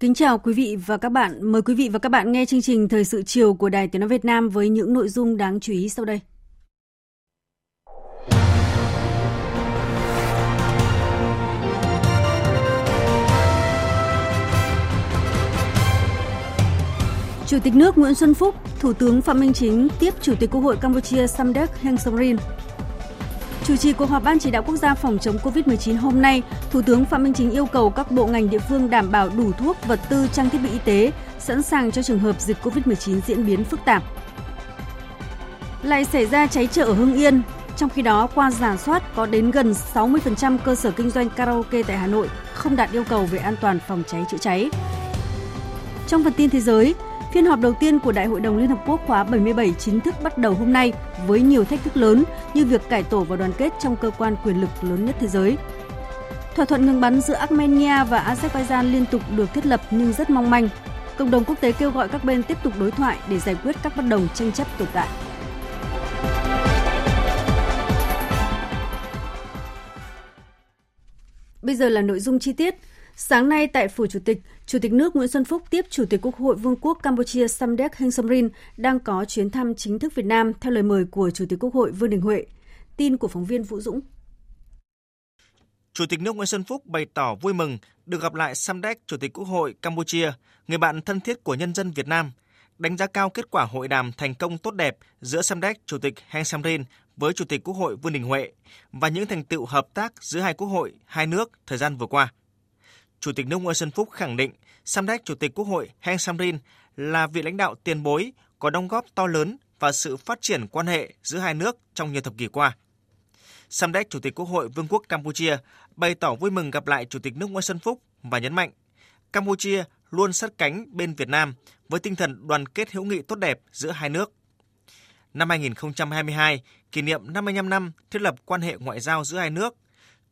Kính chào quý vị và các bạn. Mời quý vị và các bạn nghe chương trình Thời sự chiều của Đài Tiếng Nói Việt Nam với những nội dung đáng chú ý sau đây. Chủ tịch nước Nguyễn Xuân Phúc, Thủ tướng Phạm Minh Chính tiếp Chủ tịch Quốc hội Campuchia Samdech Heng Somrin Chủ trì cuộc họp Ban chỉ đạo quốc gia phòng chống COVID-19 hôm nay, Thủ tướng Phạm Minh Chính yêu cầu các bộ ngành địa phương đảm bảo đủ thuốc, vật tư, trang thiết bị y tế, sẵn sàng cho trường hợp dịch COVID-19 diễn biến phức tạp. Lại xảy ra cháy chợ ở Hưng Yên, trong khi đó qua giả soát có đến gần 60% cơ sở kinh doanh karaoke tại Hà Nội không đạt yêu cầu về an toàn phòng cháy chữa cháy. Trong phần tin thế giới, Phiên họp đầu tiên của Đại hội đồng Liên Hợp Quốc khóa 77 chính thức bắt đầu hôm nay với nhiều thách thức lớn như việc cải tổ và đoàn kết trong cơ quan quyền lực lớn nhất thế giới. Thỏa thuận ngừng bắn giữa Armenia và Azerbaijan liên tục được thiết lập nhưng rất mong manh. Cộng đồng quốc tế kêu gọi các bên tiếp tục đối thoại để giải quyết các bất đồng tranh chấp tồn tại. Bây giờ là nội dung chi tiết. Sáng nay tại Phủ Chủ tịch, Chủ tịch nước Nguyễn Xuân Phúc tiếp Chủ tịch Quốc hội Vương quốc Campuchia Samdech Heng Somrin đang có chuyến thăm chính thức Việt Nam theo lời mời của Chủ tịch Quốc hội Vương Đình Huệ. Tin của phóng viên Vũ Dũng. Chủ tịch nước Nguyễn Xuân Phúc bày tỏ vui mừng được gặp lại Samdech Chủ tịch Quốc hội Campuchia, người bạn thân thiết của nhân dân Việt Nam, đánh giá cao kết quả hội đàm thành công tốt đẹp giữa Samdech Chủ tịch Heng Samrin với Chủ tịch Quốc hội Vương Đình Huệ và những thành tựu hợp tác giữa hai quốc hội, hai nước thời gian vừa qua. Chủ tịch nước Nguyễn Xuân Phúc khẳng định Samdech Chủ tịch Quốc hội Heng Samrin là vị lãnh đạo tiền bối có đóng góp to lớn và sự phát triển quan hệ giữa hai nước trong nhiều thập kỷ qua. Samdech Chủ tịch Quốc hội Vương quốc Campuchia bày tỏ vui mừng gặp lại Chủ tịch nước Nguyễn Xuân Phúc và nhấn mạnh Campuchia luôn sát cánh bên Việt Nam với tinh thần đoàn kết hữu nghị tốt đẹp giữa hai nước. Năm 2022, kỷ niệm 55 năm thiết lập quan hệ ngoại giao giữa hai nước,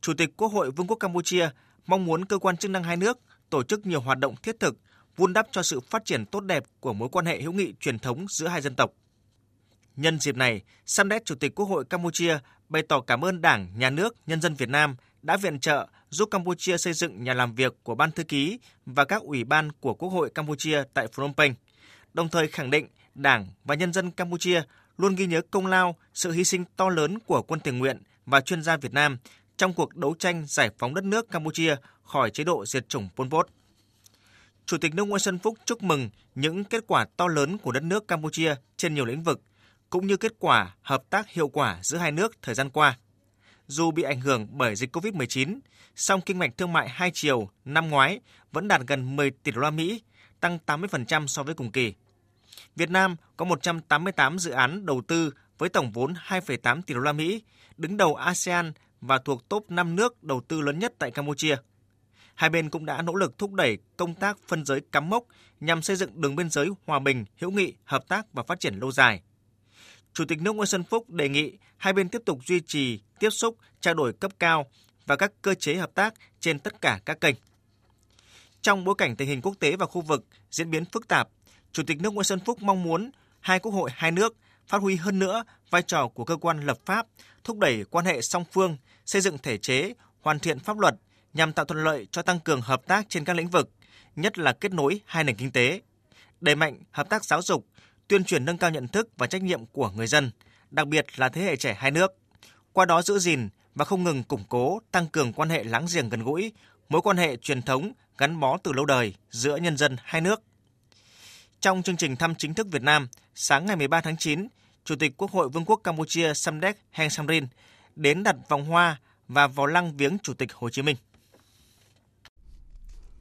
Chủ tịch Quốc hội Vương quốc Campuchia mong muốn cơ quan chức năng hai nước tổ chức nhiều hoạt động thiết thực, vun đắp cho sự phát triển tốt đẹp của mối quan hệ hữu nghị truyền thống giữa hai dân tộc. Nhân dịp này, Samdech Chủ tịch Quốc hội Campuchia bày tỏ cảm ơn Đảng, Nhà nước, nhân dân Việt Nam đã viện trợ giúp Campuchia xây dựng nhà làm việc của Ban Thư ký và các ủy ban của Quốc hội Campuchia tại Phnom Penh, đồng thời khẳng định Đảng và nhân dân Campuchia luôn ghi nhớ công lao, sự hy sinh to lớn của quân tình nguyện và chuyên gia Việt Nam trong cuộc đấu tranh giải phóng đất nước Campuchia khỏi chế độ diệt chủng Pol Pot. Chủ tịch nước Nguyễn Xuân Phúc chúc mừng những kết quả to lớn của đất nước Campuchia trên nhiều lĩnh vực, cũng như kết quả hợp tác hiệu quả giữa hai nước thời gian qua. Dù bị ảnh hưởng bởi dịch COVID-19, song kinh mạch thương mại hai chiều năm ngoái vẫn đạt gần 10 tỷ đô la Mỹ, tăng 80% so với cùng kỳ. Việt Nam có 188 dự án đầu tư với tổng vốn 2,8 tỷ đô la Mỹ, đứng đầu ASEAN và thuộc top 5 nước đầu tư lớn nhất tại Campuchia. Hai bên cũng đã nỗ lực thúc đẩy công tác phân giới cắm mốc nhằm xây dựng đường biên giới hòa bình, hữu nghị, hợp tác và phát triển lâu dài. Chủ tịch nước Nguyễn Xuân Phúc đề nghị hai bên tiếp tục duy trì tiếp xúc, trao đổi cấp cao và các cơ chế hợp tác trên tất cả các kênh. Trong bối cảnh tình hình quốc tế và khu vực diễn biến phức tạp, Chủ tịch nước Nguyễn Xuân Phúc mong muốn hai quốc hội hai nước phát huy hơn nữa vai trò của cơ quan lập pháp, thúc đẩy quan hệ song phương, xây dựng thể chế, hoàn thiện pháp luật nhằm tạo thuận lợi cho tăng cường hợp tác trên các lĩnh vực, nhất là kết nối hai nền kinh tế, đẩy mạnh hợp tác giáo dục, tuyên truyền nâng cao nhận thức và trách nhiệm của người dân, đặc biệt là thế hệ trẻ hai nước. Qua đó giữ gìn và không ngừng củng cố, tăng cường quan hệ láng giềng gần gũi, mối quan hệ truyền thống gắn bó từ lâu đời giữa nhân dân hai nước. Trong chương trình thăm chính thức Việt Nam, sáng ngày 13 tháng 9, Chủ tịch Quốc hội Vương quốc Campuchia Samdech Heng Samrin đến đặt vòng hoa và vào lăng viếng Chủ tịch Hồ Chí Minh.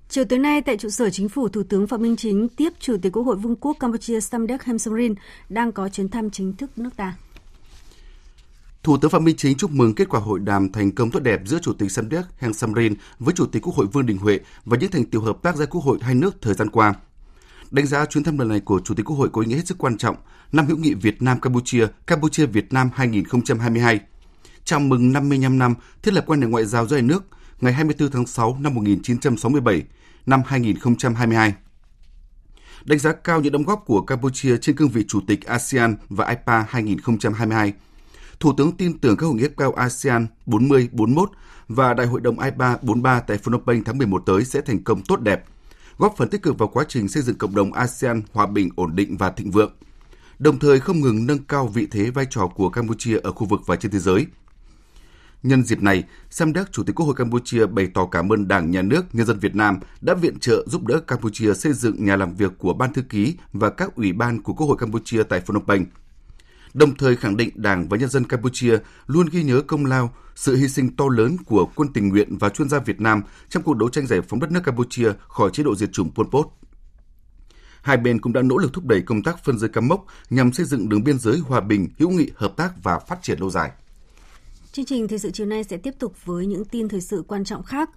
Chiều tối nay tại trụ sở chính phủ, Thủ tướng Phạm Minh Chính tiếp Chủ tịch Quốc hội Vương quốc Campuchia Samdech Heng Samrin đang có chuyến thăm chính thức nước ta. Thủ tướng Phạm Minh Chính chúc mừng kết quả hội đàm thành công tốt đẹp giữa Chủ tịch Samdech Heng Samrin với Chủ tịch Quốc hội Vương Đình Huệ và những thành tiệu hợp tác giữa Quốc hội hai nước thời gian qua. Đánh giá chuyến thăm lần này của Chủ tịch Quốc hội có ý nghĩa hết sức quan trọng, năm hữu nghị Việt Nam Campuchia, Campuchia Việt Nam 2022. Chào mừng 55 năm thiết lập quan hệ ngoại giao giữa hai nước ngày 24 tháng 6 năm 1967, năm 2022. Đánh giá cao những đóng góp của Campuchia trên cương vị Chủ tịch ASEAN và IPA 2022. Thủ tướng tin tưởng các hội nghị cao ASEAN 40-41 và Đại hội đồng IPA 43 tại Phnom Penh tháng 11 tới sẽ thành công tốt đẹp, góp phần tích cực vào quá trình xây dựng cộng đồng ASEAN hòa bình, ổn định và thịnh vượng, đồng thời không ngừng nâng cao vị thế vai trò của Campuchia ở khu vực và trên thế giới. Nhân dịp này, Samdech, Chủ tịch Quốc hội Campuchia bày tỏ cảm ơn Đảng, Nhà nước, nhân dân Việt Nam đã viện trợ giúp đỡ Campuchia xây dựng nhà làm việc của Ban Thư ký và các ủy ban của Quốc hội Campuchia tại Phnom Penh. Đồng thời khẳng định Đảng và nhân dân Campuchia luôn ghi nhớ công lao, sự hy sinh to lớn của quân tình nguyện và chuyên gia Việt Nam trong cuộc đấu tranh giải phóng đất nước Campuchia khỏi chế độ diệt chủng Pol Pot. Hai bên cũng đã nỗ lực thúc đẩy công tác phân giới cắm mốc nhằm xây dựng đường biên giới hòa bình, hữu nghị, hợp tác và phát triển lâu dài. Chương trình thời sự chiều nay sẽ tiếp tục với những tin thời sự quan trọng khác.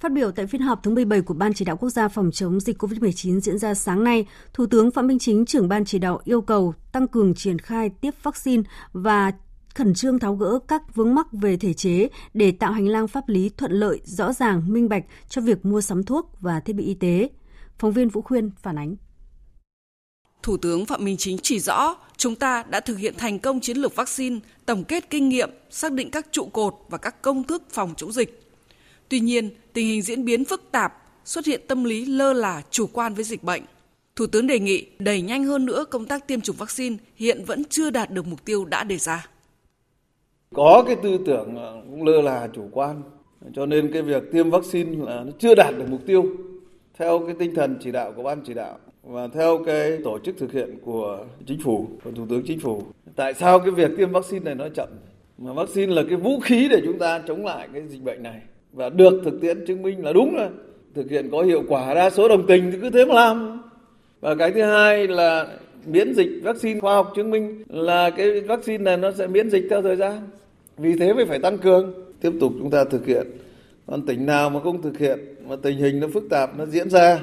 Phát biểu tại phiên họp thứ 17 của Ban Chỉ đạo Quốc gia phòng chống dịch COVID-19 diễn ra sáng nay, Thủ tướng Phạm Minh Chính, trưởng Ban Chỉ đạo yêu cầu tăng cường triển khai tiếp vaccine và khẩn trương tháo gỡ các vướng mắc về thể chế để tạo hành lang pháp lý thuận lợi, rõ ràng, minh bạch cho việc mua sắm thuốc và thiết bị y tế. Phóng viên Vũ Khuyên phản ánh. Thủ tướng Phạm Minh Chính chỉ rõ chúng ta đã thực hiện thành công chiến lược vaccine, tổng kết kinh nghiệm, xác định các trụ cột và các công thức phòng chống dịch. Tuy nhiên, tình hình diễn biến phức tạp, xuất hiện tâm lý lơ là chủ quan với dịch bệnh. Thủ tướng đề nghị đẩy nhanh hơn nữa công tác tiêm chủng vaccine hiện vẫn chưa đạt được mục tiêu đã đề ra. Có cái tư tưởng ờ, cũng lơ là chủ quan, cho nên cái việc tiêm vaccine là nó chưa đạt được mục tiêu theo cái tinh thần chỉ đạo của ban chỉ đạo và theo cái tổ chức thực hiện của chính phủ, của thủ tướng chính phủ, tại sao cái việc tiêm vaccine này nó chậm? Mà vaccine là cái vũ khí để chúng ta chống lại cái dịch bệnh này. Và được thực tiễn chứng minh là đúng là thực hiện có hiệu quả đa số đồng tình thì cứ thế mà làm. Và cái thứ hai là miễn dịch vaccine khoa học chứng minh là cái vaccine này nó sẽ miễn dịch theo thời gian. Vì thế mới phải tăng cường. Tiếp tục chúng ta thực hiện. Còn tỉnh nào mà không thực hiện, mà tình hình nó phức tạp, nó diễn ra,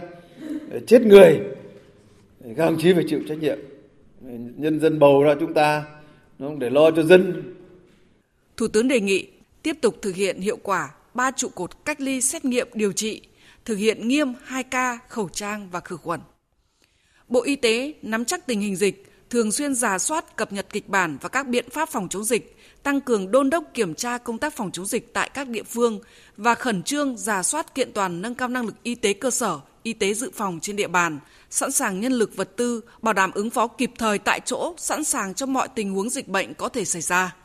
chết người các đồng chí phải chịu trách nhiệm nhân dân bầu ra chúng ta để lo cho dân Thủ tướng đề nghị tiếp tục thực hiện hiệu quả ba trụ cột cách ly xét nghiệm điều trị, thực hiện nghiêm 2K khẩu trang và khử khuẩn. Bộ Y tế nắm chắc tình hình dịch, thường xuyên giả soát cập nhật kịch bản và các biện pháp phòng chống dịch, tăng cường đôn đốc kiểm tra công tác phòng chống dịch tại các địa phương và khẩn trương giả soát kiện toàn nâng cao năng lực y tế cơ sở, y tế dự phòng trên địa bàn, sẵn sàng nhân lực vật tư, bảo đảm ứng phó kịp thời tại chỗ, sẵn sàng cho mọi tình huống dịch bệnh có thể xảy ra.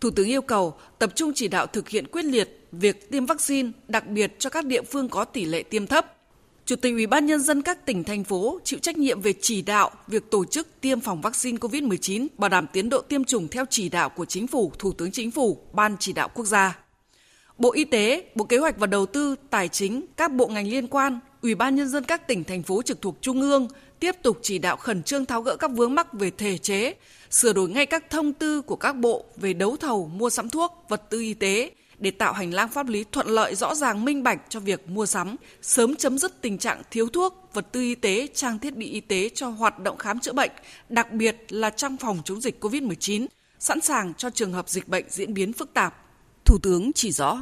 Thủ tướng yêu cầu tập trung chỉ đạo thực hiện quyết liệt việc tiêm vaccine, đặc biệt cho các địa phương có tỷ lệ tiêm thấp. Chủ tịch Ủy ban nhân dân các tỉnh thành phố chịu trách nhiệm về chỉ đạo việc tổ chức tiêm phòng vaccine COVID-19, bảo đảm tiến độ tiêm chủng theo chỉ đạo của Chính phủ, Thủ tướng Chính phủ, Ban chỉ đạo quốc gia. Bộ Y tế, Bộ Kế hoạch và Đầu tư, Tài chính, các bộ ngành liên quan, Ủy ban nhân dân các tỉnh thành phố trực thuộc trung ương tiếp tục chỉ đạo khẩn trương tháo gỡ các vướng mắc về thể chế, sửa đổi ngay các thông tư của các bộ về đấu thầu mua sắm thuốc, vật tư y tế để tạo hành lang pháp lý thuận lợi rõ ràng minh bạch cho việc mua sắm, sớm chấm dứt tình trạng thiếu thuốc, vật tư y tế, trang thiết bị y tế cho hoạt động khám chữa bệnh, đặc biệt là trong phòng chống dịch COVID-19, sẵn sàng cho trường hợp dịch bệnh diễn biến phức tạp. Thủ tướng chỉ rõ.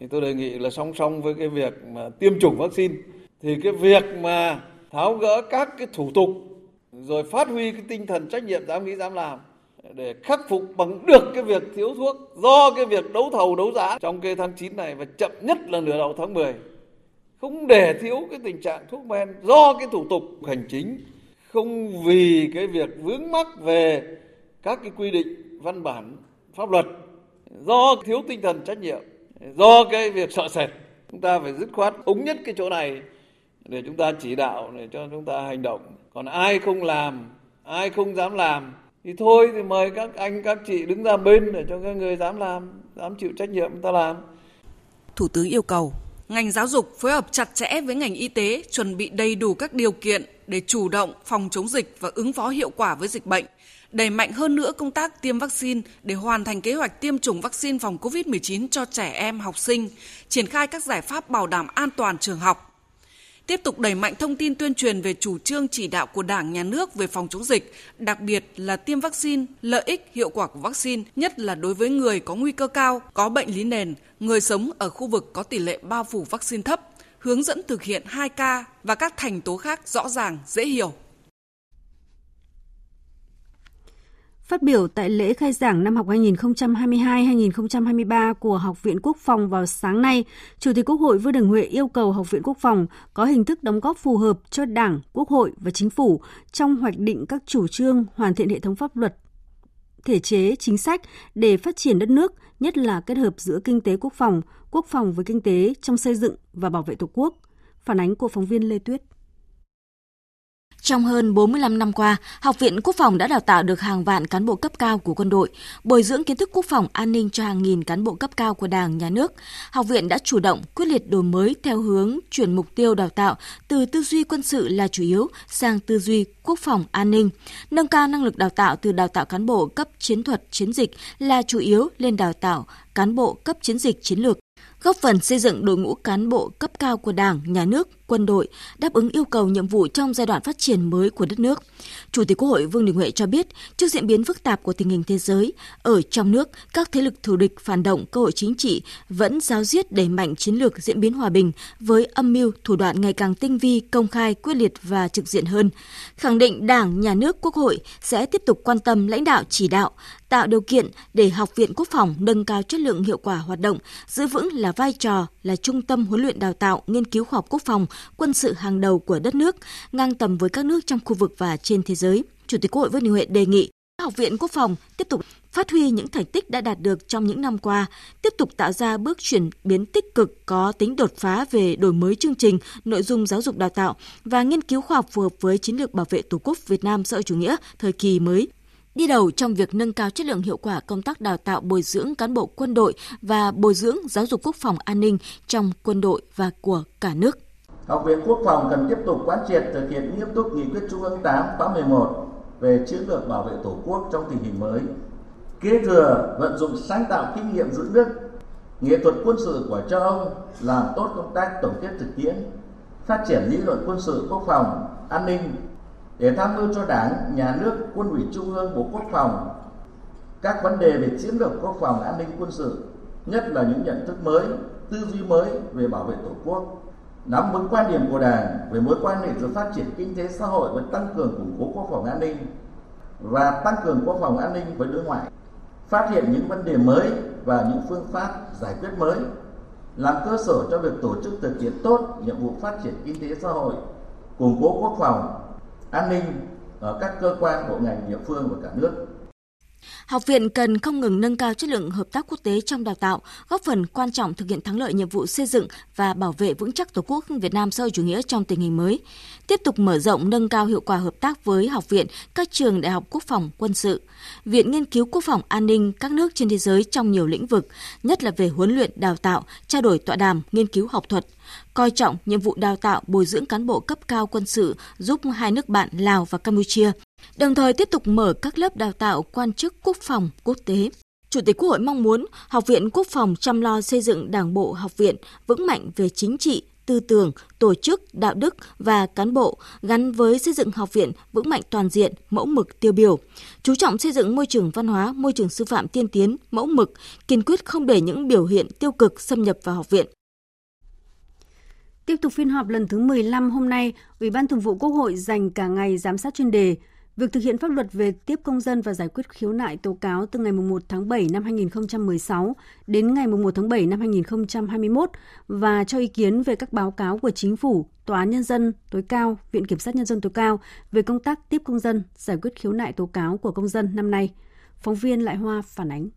Thì tôi đề nghị là song song với cái việc mà tiêm chủng vaccine, thì cái việc mà tháo gỡ các cái thủ tục, rồi phát huy cái tinh thần trách nhiệm dám nghĩ dám làm để khắc phục bằng được cái việc thiếu thuốc do cái việc đấu thầu đấu giá trong cái tháng 9 này và chậm nhất là nửa đầu tháng 10 không để thiếu cái tình trạng thuốc men do cái thủ tục hành chính, không vì cái việc vướng mắc về các cái quy định văn bản pháp luật do thiếu tinh thần trách nhiệm do cái việc sợ sệt chúng ta phải dứt khoát úng nhất cái chỗ này để chúng ta chỉ đạo để cho chúng ta hành động còn ai không làm ai không dám làm thì thôi thì mời các anh các chị đứng ra bên để cho các người dám làm dám chịu trách nhiệm người ta làm. Thủ tướng yêu cầu ngành giáo dục phối hợp chặt chẽ với ngành y tế chuẩn bị đầy đủ các điều kiện để chủ động phòng chống dịch và ứng phó hiệu quả với dịch bệnh, đẩy mạnh hơn nữa công tác tiêm vaccine để hoàn thành kế hoạch tiêm chủng vaccine phòng COVID-19 cho trẻ em học sinh, triển khai các giải pháp bảo đảm an toàn trường học, tiếp tục đẩy mạnh thông tin tuyên truyền về chủ trương chỉ đạo của Đảng, Nhà nước về phòng chống dịch, đặc biệt là tiêm vaccine, lợi ích, hiệu quả của vaccine, nhất là đối với người có nguy cơ cao, có bệnh lý nền, người sống ở khu vực có tỷ lệ bao phủ vaccine thấp, hướng dẫn thực hiện 2K và các thành tố khác rõ ràng, dễ hiểu. Phát biểu tại lễ khai giảng năm học 2022-2023 của Học viện Quốc phòng vào sáng nay, Chủ tịch Quốc hội Vương Đình Huệ yêu cầu Học viện Quốc phòng có hình thức đóng góp phù hợp cho Đảng, Quốc hội và Chính phủ trong hoạch định các chủ trương hoàn thiện hệ thống pháp luật, thể chế, chính sách để phát triển đất nước, nhất là kết hợp giữa kinh tế quốc phòng, quốc phòng với kinh tế trong xây dựng và bảo vệ Tổ quốc. Phản ánh của phóng viên Lê Tuyết. Trong hơn 45 năm qua, Học viện Quốc phòng đã đào tạo được hàng vạn cán bộ cấp cao của quân đội, bồi dưỡng kiến thức quốc phòng an ninh cho hàng nghìn cán bộ cấp cao của Đảng, Nhà nước. Học viện đã chủ động, quyết liệt đổi mới theo hướng chuyển mục tiêu đào tạo từ tư duy quân sự là chủ yếu sang tư duy quốc phòng an ninh, nâng cao năng lực đào tạo từ đào tạo cán bộ cấp chiến thuật chiến dịch là chủ yếu lên đào tạo cán bộ cấp chiến dịch chiến lược góp phần xây dựng đội ngũ cán bộ cấp cao của Đảng, Nhà nước, quân đội đáp ứng yêu cầu nhiệm vụ trong giai đoạn phát triển mới của đất nước. Chủ tịch Quốc hội Vương Đình Huệ cho biết, trước diễn biến phức tạp của tình hình thế giới, ở trong nước, các thế lực thù địch phản động cơ hội chính trị vẫn giáo diết đẩy mạnh chiến lược diễn biến hòa bình với âm mưu thủ đoạn ngày càng tinh vi, công khai, quyết liệt và trực diện hơn. Khẳng định Đảng, Nhà nước, Quốc hội sẽ tiếp tục quan tâm lãnh đạo chỉ đạo, tạo điều kiện để Học viện Quốc phòng nâng cao chất lượng hiệu quả hoạt động, giữ vững là vai trò là trung tâm huấn luyện đào tạo, nghiên cứu khoa học quốc phòng, quân sự hàng đầu của đất nước, ngang tầm với các nước trong khu vực và trên thế giới. Chủ tịch Quốc hội Vương Đình Huệ đề nghị Học viện Quốc phòng tiếp tục phát huy những thành tích đã đạt được trong những năm qua, tiếp tục tạo ra bước chuyển biến tích cực có tính đột phá về đổi mới chương trình, nội dung giáo dục đào tạo và nghiên cứu khoa học phù hợp với chiến lược bảo vệ Tổ quốc Việt Nam xã hội chủ nghĩa thời kỳ mới đi đầu trong việc nâng cao chất lượng hiệu quả công tác đào tạo bồi dưỡng cán bộ quân đội và bồi dưỡng giáo dục quốc phòng an ninh trong quân đội và của cả nước. Học viện Quốc phòng cần tiếp tục quán triệt thực hiện nghiêm túc nghị quyết Trung ương 8 khóa 11 về chiến lược bảo vệ Tổ quốc trong tình hình mới, kế thừa vận dụng sáng tạo kinh nghiệm giữ nước, nghệ thuật quân sự của châu Âu làm tốt công tác tổng kết thực tiễn, phát triển lý luận quân sự quốc phòng, an ninh để tham mưu cho Đảng, Nhà nước, Quân ủy Trung ương, Bộ Quốc phòng. Các vấn đề về chiến lược quốc phòng an ninh quân sự, nhất là những nhận thức mới, tư duy mới về bảo vệ Tổ quốc, nắm vững quan điểm của Đảng về mối quan hệ giữa phát triển kinh tế xã hội và tăng cường củng cố quốc phòng an ninh và tăng cường quốc phòng an ninh với đối ngoại, phát hiện những vấn đề mới và những phương pháp giải quyết mới, làm cơ sở cho việc tổ chức thực hiện tốt nhiệm vụ phát triển kinh tế xã hội, củng cố quốc phòng, an ninh ở các cơ quan bộ ngành địa phương và cả nước. Học viện cần không ngừng nâng cao chất lượng hợp tác quốc tế trong đào tạo, góp phần quan trọng thực hiện thắng lợi nhiệm vụ xây dựng và bảo vệ vững chắc Tổ quốc Việt Nam xã chủ nghĩa trong tình hình mới. Tiếp tục mở rộng nâng cao hiệu quả hợp tác với học viện, các trường đại học quốc phòng quân sự, Viện Nghiên cứu Quốc phòng An ninh các nước trên thế giới trong nhiều lĩnh vực, nhất là về huấn luyện đào tạo, trao đổi tọa đàm, nghiên cứu học thuật, coi trọng nhiệm vụ đào tạo bồi dưỡng cán bộ cấp cao quân sự giúp hai nước bạn Lào và Campuchia, đồng thời tiếp tục mở các lớp đào tạo quan chức quốc phòng quốc tế. Chủ tịch Quốc hội mong muốn Học viện Quốc phòng chăm lo xây dựng Đảng bộ học viện vững mạnh về chính trị, tư tưởng, tổ chức, đạo đức và cán bộ gắn với xây dựng học viện vững mạnh toàn diện, mẫu mực tiêu biểu. Chú trọng xây dựng môi trường văn hóa, môi trường sư phạm tiên tiến, mẫu mực, kiên quyết không để những biểu hiện tiêu cực xâm nhập vào học viện. Tiếp tục phiên họp lần thứ 15 hôm nay, Ủy ban Thường vụ Quốc hội dành cả ngày giám sát chuyên đề Việc thực hiện pháp luật về tiếp công dân và giải quyết khiếu nại tố cáo từ ngày 1 tháng 7 năm 2016 đến ngày 1 tháng 7 năm 2021 và cho ý kiến về các báo cáo của Chính phủ, Tòa án Nhân dân tối cao, Viện Kiểm sát Nhân dân tối cao về công tác tiếp công dân, giải quyết khiếu nại tố cáo của công dân năm nay. Phóng viên Lại Hoa phản ánh.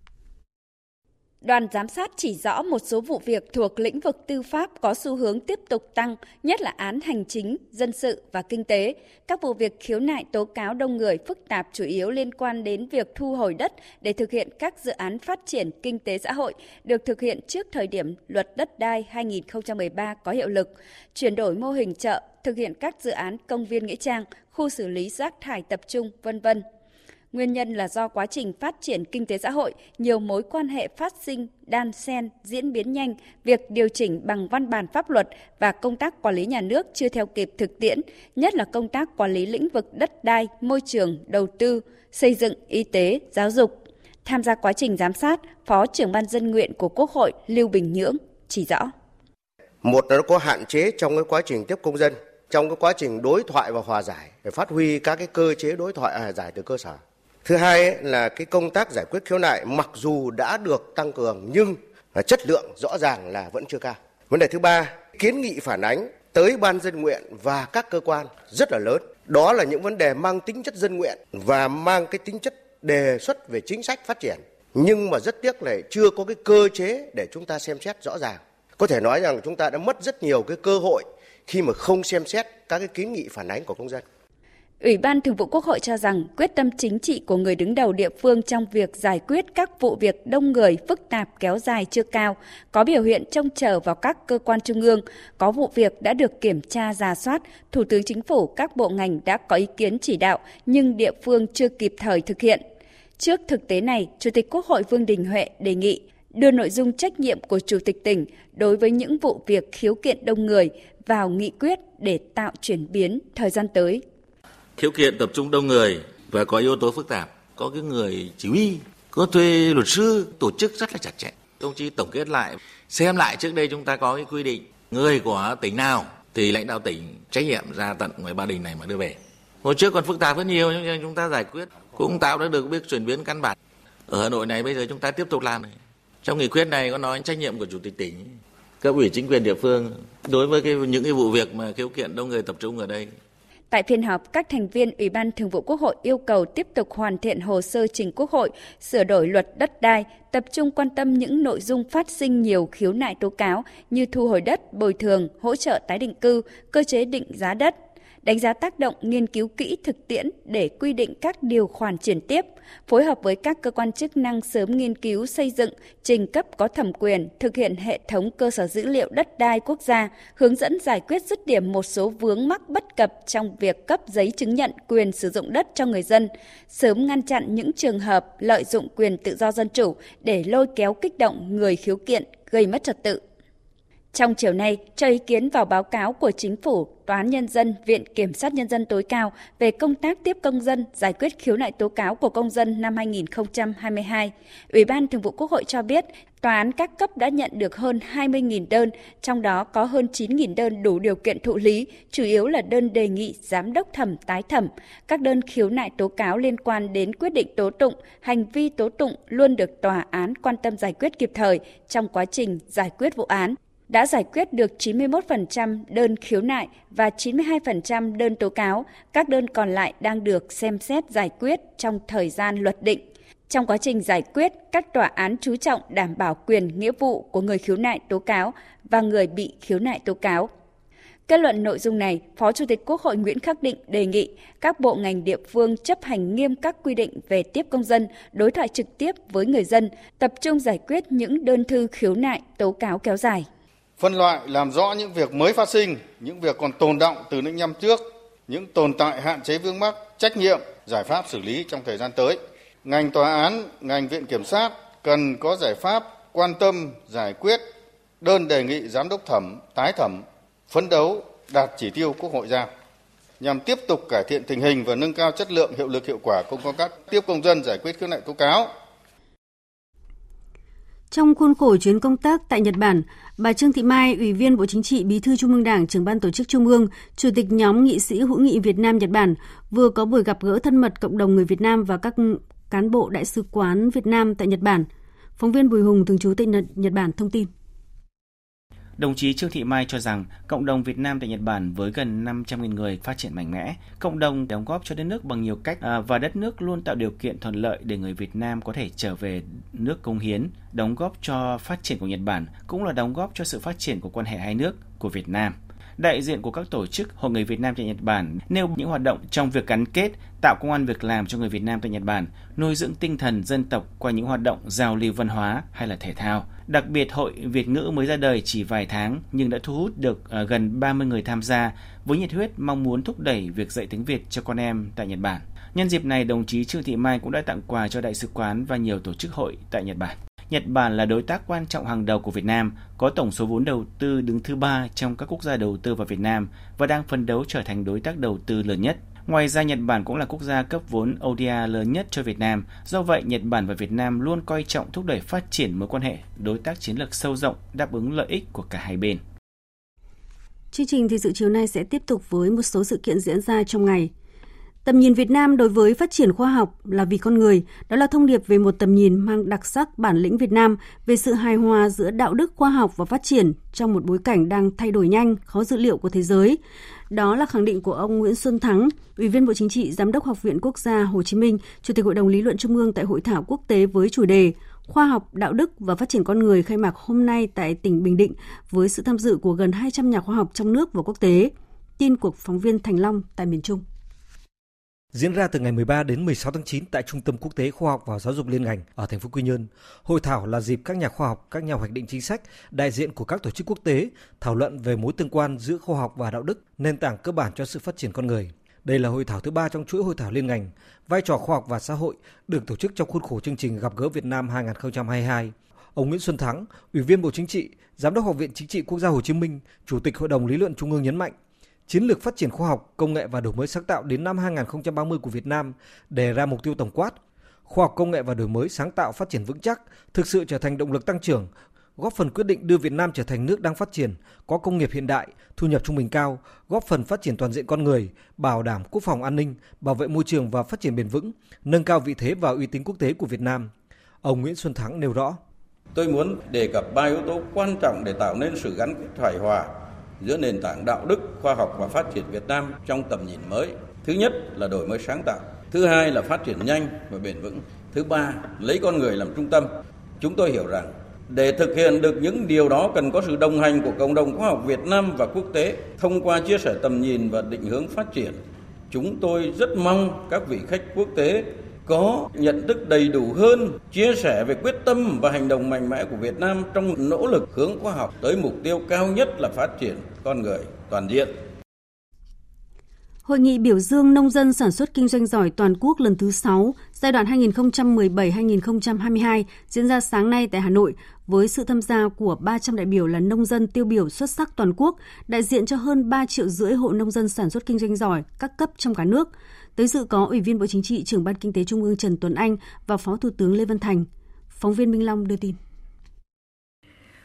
Đoàn giám sát chỉ rõ một số vụ việc thuộc lĩnh vực tư pháp có xu hướng tiếp tục tăng, nhất là án hành chính, dân sự và kinh tế. Các vụ việc khiếu nại tố cáo đông người phức tạp chủ yếu liên quan đến việc thu hồi đất để thực hiện các dự án phát triển kinh tế xã hội được thực hiện trước thời điểm luật đất đai 2013 có hiệu lực, chuyển đổi mô hình chợ, thực hiện các dự án công viên nghĩa trang, khu xử lý rác thải tập trung, vân vân. Nguyên nhân là do quá trình phát triển kinh tế xã hội, nhiều mối quan hệ phát sinh, đan xen, diễn biến nhanh, việc điều chỉnh bằng văn bản pháp luật và công tác quản lý nhà nước chưa theo kịp thực tiễn, nhất là công tác quản lý lĩnh vực đất đai, môi trường, đầu tư, xây dựng, y tế, giáo dục. Tham gia quá trình giám sát, Phó trưởng ban dân nguyện của Quốc hội Lưu Bình Nhưỡng chỉ rõ. Một là nó có hạn chế trong cái quá trình tiếp công dân, trong cái quá trình đối thoại và hòa giải để phát huy các cái cơ chế đối thoại hòa giải từ cơ sở Thứ hai là cái công tác giải quyết khiếu nại mặc dù đã được tăng cường nhưng chất lượng rõ ràng là vẫn chưa cao. Vấn đề thứ ba, kiến nghị phản ánh tới ban dân nguyện và các cơ quan rất là lớn. Đó là những vấn đề mang tính chất dân nguyện và mang cái tính chất đề xuất về chính sách phát triển. Nhưng mà rất tiếc là chưa có cái cơ chế để chúng ta xem xét rõ ràng. Có thể nói rằng chúng ta đã mất rất nhiều cái cơ hội khi mà không xem xét các cái kiến nghị phản ánh của công dân. Ủy ban Thường vụ Quốc hội cho rằng quyết tâm chính trị của người đứng đầu địa phương trong việc giải quyết các vụ việc đông người phức tạp kéo dài chưa cao, có biểu hiện trông chờ vào các cơ quan trung ương, có vụ việc đã được kiểm tra giả soát, Thủ tướng Chính phủ các bộ ngành đã có ý kiến chỉ đạo nhưng địa phương chưa kịp thời thực hiện. Trước thực tế này, Chủ tịch Quốc hội Vương Đình Huệ đề nghị đưa nội dung trách nhiệm của Chủ tịch tỉnh đối với những vụ việc khiếu kiện đông người vào nghị quyết để tạo chuyển biến thời gian tới khiếu kiện tập trung đông người và có yếu tố phức tạp. Có cái người chỉ huy, có thuê luật sư, tổ chức rất là chặt chẽ. Công chí, tổng kết lại, xem lại trước đây chúng ta có cái quy định, người của tỉnh nào thì lãnh đạo tỉnh trách nhiệm ra tận ngoài ba đình này mà đưa về. Hồi trước còn phức tạp rất nhiều, nhưng chúng ta giải quyết. Cũng tạo ra được biết chuyển biến căn bản. Ở hà nội này bây giờ chúng ta tiếp tục làm này. Trong nghị quyết này có nói trách nhiệm của chủ tịch tỉnh, cấp ủy chính quyền địa phương. Đối với cái, những cái vụ việc mà khiếu kiện đông người tập trung ở đây Tại phiên họp, các thành viên Ủy ban Thường vụ Quốc hội yêu cầu tiếp tục hoàn thiện hồ sơ trình Quốc hội, sửa đổi luật đất đai, tập trung quan tâm những nội dung phát sinh nhiều khiếu nại tố cáo như thu hồi đất, bồi thường, hỗ trợ tái định cư, cơ chế định giá đất, đánh giá tác động nghiên cứu kỹ thực tiễn để quy định các điều khoản chuyển tiếp, phối hợp với các cơ quan chức năng sớm nghiên cứu xây dựng, trình cấp có thẩm quyền, thực hiện hệ thống cơ sở dữ liệu đất đai quốc gia, hướng dẫn giải quyết dứt điểm một số vướng mắc bất cập trong việc cấp giấy chứng nhận quyền sử dụng đất cho người dân, sớm ngăn chặn những trường hợp lợi dụng quyền tự do dân chủ để lôi kéo kích động người khiếu kiện gây mất trật tự trong chiều nay, cho ý kiến vào báo cáo của Chính phủ, Tòa án Nhân dân, Viện Kiểm sát Nhân dân tối cao về công tác tiếp công dân giải quyết khiếu nại tố cáo của công dân năm 2022, Ủy ban Thường vụ Quốc hội cho biết, Tòa án các cấp đã nhận được hơn 20.000 đơn, trong đó có hơn 9.000 đơn đủ điều kiện thụ lý, chủ yếu là đơn đề nghị giám đốc thẩm tái thẩm. Các đơn khiếu nại tố cáo liên quan đến quyết định tố tụng, hành vi tố tụng luôn được tòa án quan tâm giải quyết kịp thời trong quá trình giải quyết vụ án đã giải quyết được 91% đơn khiếu nại và 92% đơn tố cáo, các đơn còn lại đang được xem xét giải quyết trong thời gian luật định. Trong quá trình giải quyết, các tòa án chú trọng đảm bảo quyền nghĩa vụ của người khiếu nại tố cáo và người bị khiếu nại tố cáo. Kết luận nội dung này, Phó Chủ tịch Quốc hội Nguyễn Khắc Định đề nghị các bộ ngành địa phương chấp hành nghiêm các quy định về tiếp công dân, đối thoại trực tiếp với người dân, tập trung giải quyết những đơn thư khiếu nại, tố cáo kéo dài phân loại làm rõ những việc mới phát sinh, những việc còn tồn động từ những năm trước, những tồn tại hạn chế vướng mắc, trách nhiệm, giải pháp xử lý trong thời gian tới. Ngành tòa án, ngành viện kiểm sát cần có giải pháp quan tâm giải quyết đơn đề nghị giám đốc thẩm, tái thẩm, phấn đấu đạt chỉ tiêu Quốc hội giao nhằm tiếp tục cải thiện tình hình và nâng cao chất lượng hiệu lực hiệu quả công tác tiếp công dân giải quyết khiếu nại tố cáo trong khuôn khổ chuyến công tác tại Nhật Bản, bà Trương Thị Mai, Ủy viên Bộ Chính trị, Bí thư Trung ương Đảng, trưởng ban tổ chức Trung ương, Chủ tịch nhóm nghị sĩ hữu nghị Việt Nam Nhật Bản vừa có buổi gặp gỡ thân mật cộng đồng người Việt Nam và các cán bộ đại sứ quán Việt Nam tại Nhật Bản. Phóng viên Bùi Hùng thường trú tại Nhật Bản thông tin. Đồng chí Trương Thị Mai cho rằng cộng đồng Việt Nam tại Nhật Bản với gần 500.000 người phát triển mạnh mẽ, cộng đồng đóng góp cho đất nước bằng nhiều cách à, và đất nước luôn tạo điều kiện thuận lợi để người Việt Nam có thể trở về nước công hiến, đóng góp cho phát triển của Nhật Bản cũng là đóng góp cho sự phát triển của quan hệ hai nước của Việt Nam đại diện của các tổ chức Hội người Việt Nam tại Nhật Bản nêu những hoạt động trong việc gắn kết, tạo công an việc làm cho người Việt Nam tại Nhật Bản, nuôi dưỡng tinh thần dân tộc qua những hoạt động giao lưu văn hóa hay là thể thao. Đặc biệt Hội Việt ngữ mới ra đời chỉ vài tháng nhưng đã thu hút được ờ, gần 30 người tham gia với nhiệt huyết mong muốn thúc đẩy việc dạy tiếng Việt cho con em tại Nhật Bản. Nhân dịp này, đồng chí Trương Thị Mai cũng đã tặng quà cho đại sứ quán và nhiều tổ chức hội tại Nhật Bản. Nhật Bản là đối tác quan trọng hàng đầu của Việt Nam, có tổng số vốn đầu tư đứng thứ ba trong các quốc gia đầu tư vào Việt Nam và đang phấn đấu trở thành đối tác đầu tư lớn nhất. Ngoài ra, Nhật Bản cũng là quốc gia cấp vốn ODA lớn nhất cho Việt Nam. Do vậy, Nhật Bản và Việt Nam luôn coi trọng thúc đẩy phát triển mối quan hệ đối tác chiến lược sâu rộng, đáp ứng lợi ích của cả hai bên. Chương trình thì dự chiều nay sẽ tiếp tục với một số sự kiện diễn ra trong ngày. Tầm nhìn Việt Nam đối với phát triển khoa học là vì con người, đó là thông điệp về một tầm nhìn mang đặc sắc bản lĩnh Việt Nam về sự hài hòa giữa đạo đức khoa học và phát triển trong một bối cảnh đang thay đổi nhanh, khó dự liệu của thế giới. Đó là khẳng định của ông Nguyễn Xuân Thắng, Ủy viên Bộ Chính trị, Giám đốc Học viện Quốc gia Hồ Chí Minh, Chủ tịch Hội đồng Lý luận Trung ương tại Hội thảo quốc tế với chủ đề Khoa học, đạo đức và phát triển con người khai mạc hôm nay tại tỉnh Bình Định với sự tham dự của gần 200 nhà khoa học trong nước và quốc tế. Tin của phóng viên Thành Long tại miền Trung diễn ra từ ngày 13 đến 16 tháng 9 tại Trung tâm Quốc tế Khoa học và Giáo dục liên ngành ở thành phố Quy Nhơn. Hội thảo là dịp các nhà khoa học, các nhà hoạch định chính sách, đại diện của các tổ chức quốc tế thảo luận về mối tương quan giữa khoa học và đạo đức, nền tảng cơ bản cho sự phát triển con người. Đây là hội thảo thứ ba trong chuỗi hội thảo liên ngành, vai trò khoa học và xã hội được tổ chức trong khuôn khổ chương trình gặp gỡ Việt Nam 2022. Ông Nguyễn Xuân Thắng, Ủy viên Bộ Chính trị, Giám đốc Học viện Chính trị Quốc gia Hồ Chí Minh, Chủ tịch Hội đồng Lý luận Trung ương nhấn mạnh, Chiến lược phát triển khoa học, công nghệ và đổi mới sáng tạo đến năm 2030 của Việt Nam đề ra mục tiêu tổng quát. Khoa học công nghệ và đổi mới sáng tạo phát triển vững chắc, thực sự trở thành động lực tăng trưởng, góp phần quyết định đưa Việt Nam trở thành nước đang phát triển, có công nghiệp hiện đại, thu nhập trung bình cao, góp phần phát triển toàn diện con người, bảo đảm quốc phòng an ninh, bảo vệ môi trường và phát triển bền vững, nâng cao vị thế và uy tín quốc tế của Việt Nam. Ông Nguyễn Xuân Thắng nêu rõ. Tôi muốn đề cập ba yếu tố quan trọng để tạo nên sự gắn kết hài hòa giữa nền tảng đạo đức, khoa học và phát triển Việt Nam trong tầm nhìn mới. Thứ nhất là đổi mới sáng tạo, thứ hai là phát triển nhanh và bền vững, thứ ba lấy con người làm trung tâm. Chúng tôi hiểu rằng để thực hiện được những điều đó cần có sự đồng hành của cộng đồng khoa học Việt Nam và quốc tế thông qua chia sẻ tầm nhìn và định hướng phát triển. Chúng tôi rất mong các vị khách quốc tế có nhận thức đầy đủ hơn, chia sẻ về quyết tâm và hành động mạnh mẽ của Việt Nam trong nỗ lực hướng khoa học tới mục tiêu cao nhất là phát triển con người toàn diện. Hội nghị biểu dương nông dân sản xuất kinh doanh giỏi toàn quốc lần thứ 6, giai đoạn 2017-2022 diễn ra sáng nay tại Hà Nội với sự tham gia của 300 đại biểu là nông dân tiêu biểu xuất sắc toàn quốc, đại diện cho hơn 3 triệu rưỡi hộ nông dân sản xuất kinh doanh giỏi các cấp trong cả nước. Tới dự có Ủy viên Bộ Chính trị, trưởng Ban Kinh tế Trung ương Trần Tuấn Anh và Phó Thủ tướng Lê Văn Thành. Phóng viên Minh Long đưa tin.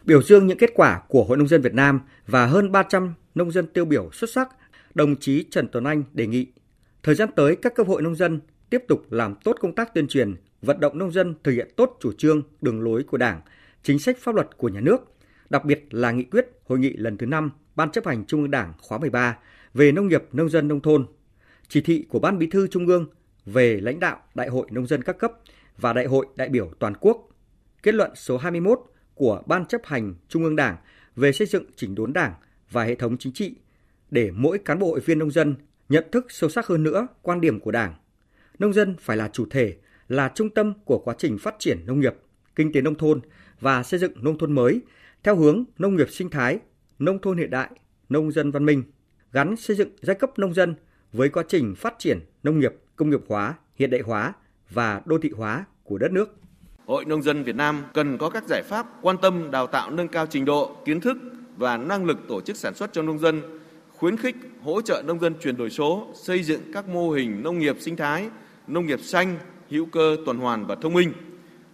Biểu dương những kết quả của Hội Nông dân Việt Nam và hơn 300 nông dân tiêu biểu xuất sắc, đồng chí Trần Tuấn Anh đề nghị thời gian tới các cấp hội nông dân tiếp tục làm tốt công tác tuyên truyền, vận động nông dân thực hiện tốt chủ trương, đường lối của Đảng, chính sách pháp luật của nhà nước, đặc biệt là nghị quyết hội nghị lần thứ 5 Ban chấp hành Trung ương Đảng khóa 13 về nông nghiệp nông dân nông thôn chỉ thị của Ban Bí thư Trung ương về lãnh đạo Đại hội Nông dân các cấp và Đại hội đại biểu toàn quốc, kết luận số 21 của Ban chấp hành Trung ương Đảng về xây dựng chỉnh đốn Đảng và hệ thống chính trị để mỗi cán bộ hội viên nông dân nhận thức sâu sắc hơn nữa quan điểm của Đảng. Nông dân phải là chủ thể, là trung tâm của quá trình phát triển nông nghiệp, kinh tế nông thôn và xây dựng nông thôn mới theo hướng nông nghiệp sinh thái, nông thôn hiện đại, nông dân văn minh, gắn xây dựng giai cấp nông dân với quá trình phát triển nông nghiệp, công nghiệp hóa, hiện đại hóa và đô thị hóa của đất nước. Hội Nông dân Việt Nam cần có các giải pháp quan tâm đào tạo nâng cao trình độ, kiến thức và năng lực tổ chức sản xuất cho nông dân, khuyến khích hỗ trợ nông dân chuyển đổi số, xây dựng các mô hình nông nghiệp sinh thái, nông nghiệp xanh, hữu cơ, tuần hoàn và thông minh,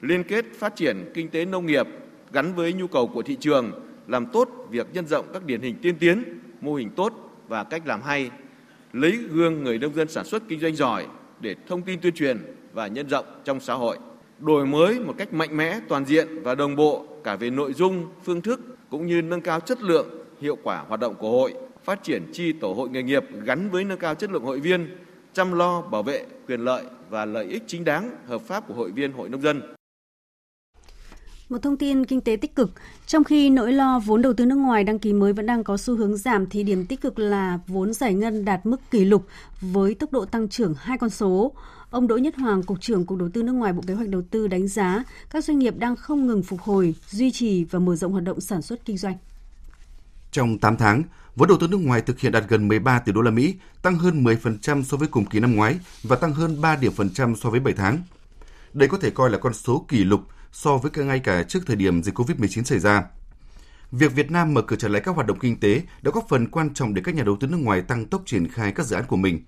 liên kết phát triển kinh tế nông nghiệp gắn với nhu cầu của thị trường, làm tốt việc nhân rộng các điển hình tiên tiến, mô hình tốt và cách làm hay lấy gương người nông dân sản xuất kinh doanh giỏi để thông tin tuyên truyền và nhân rộng trong xã hội, đổi mới một cách mạnh mẽ, toàn diện và đồng bộ cả về nội dung, phương thức cũng như nâng cao chất lượng, hiệu quả hoạt động của hội, phát triển chi tổ hội nghề nghiệp gắn với nâng cao chất lượng hội viên, chăm lo bảo vệ quyền lợi và lợi ích chính đáng hợp pháp của hội viên hội nông dân. Một thông tin kinh tế tích cực, trong khi nỗi lo vốn đầu tư nước ngoài đăng ký mới vẫn đang có xu hướng giảm thì điểm tích cực là vốn giải ngân đạt mức kỷ lục với tốc độ tăng trưởng hai con số. Ông Đỗ Nhất Hoàng, Cục trưởng Cục Đầu tư nước ngoài Bộ Kế hoạch Đầu tư đánh giá các doanh nghiệp đang không ngừng phục hồi, duy trì và mở rộng hoạt động sản xuất kinh doanh. Trong 8 tháng, vốn đầu tư nước ngoài thực hiện đạt gần 13 tỷ đô la Mỹ, tăng hơn 10% so với cùng kỳ năm ngoái và tăng hơn 3 điểm phần trăm so với 7 tháng. Đây có thể coi là con số kỷ lục so với ngay cả trước thời điểm dịch COVID-19 xảy ra. Việc Việt Nam mở cửa trở lại các hoạt động kinh tế đã góp phần quan trọng để các nhà đầu tư nước ngoài tăng tốc triển khai các dự án của mình.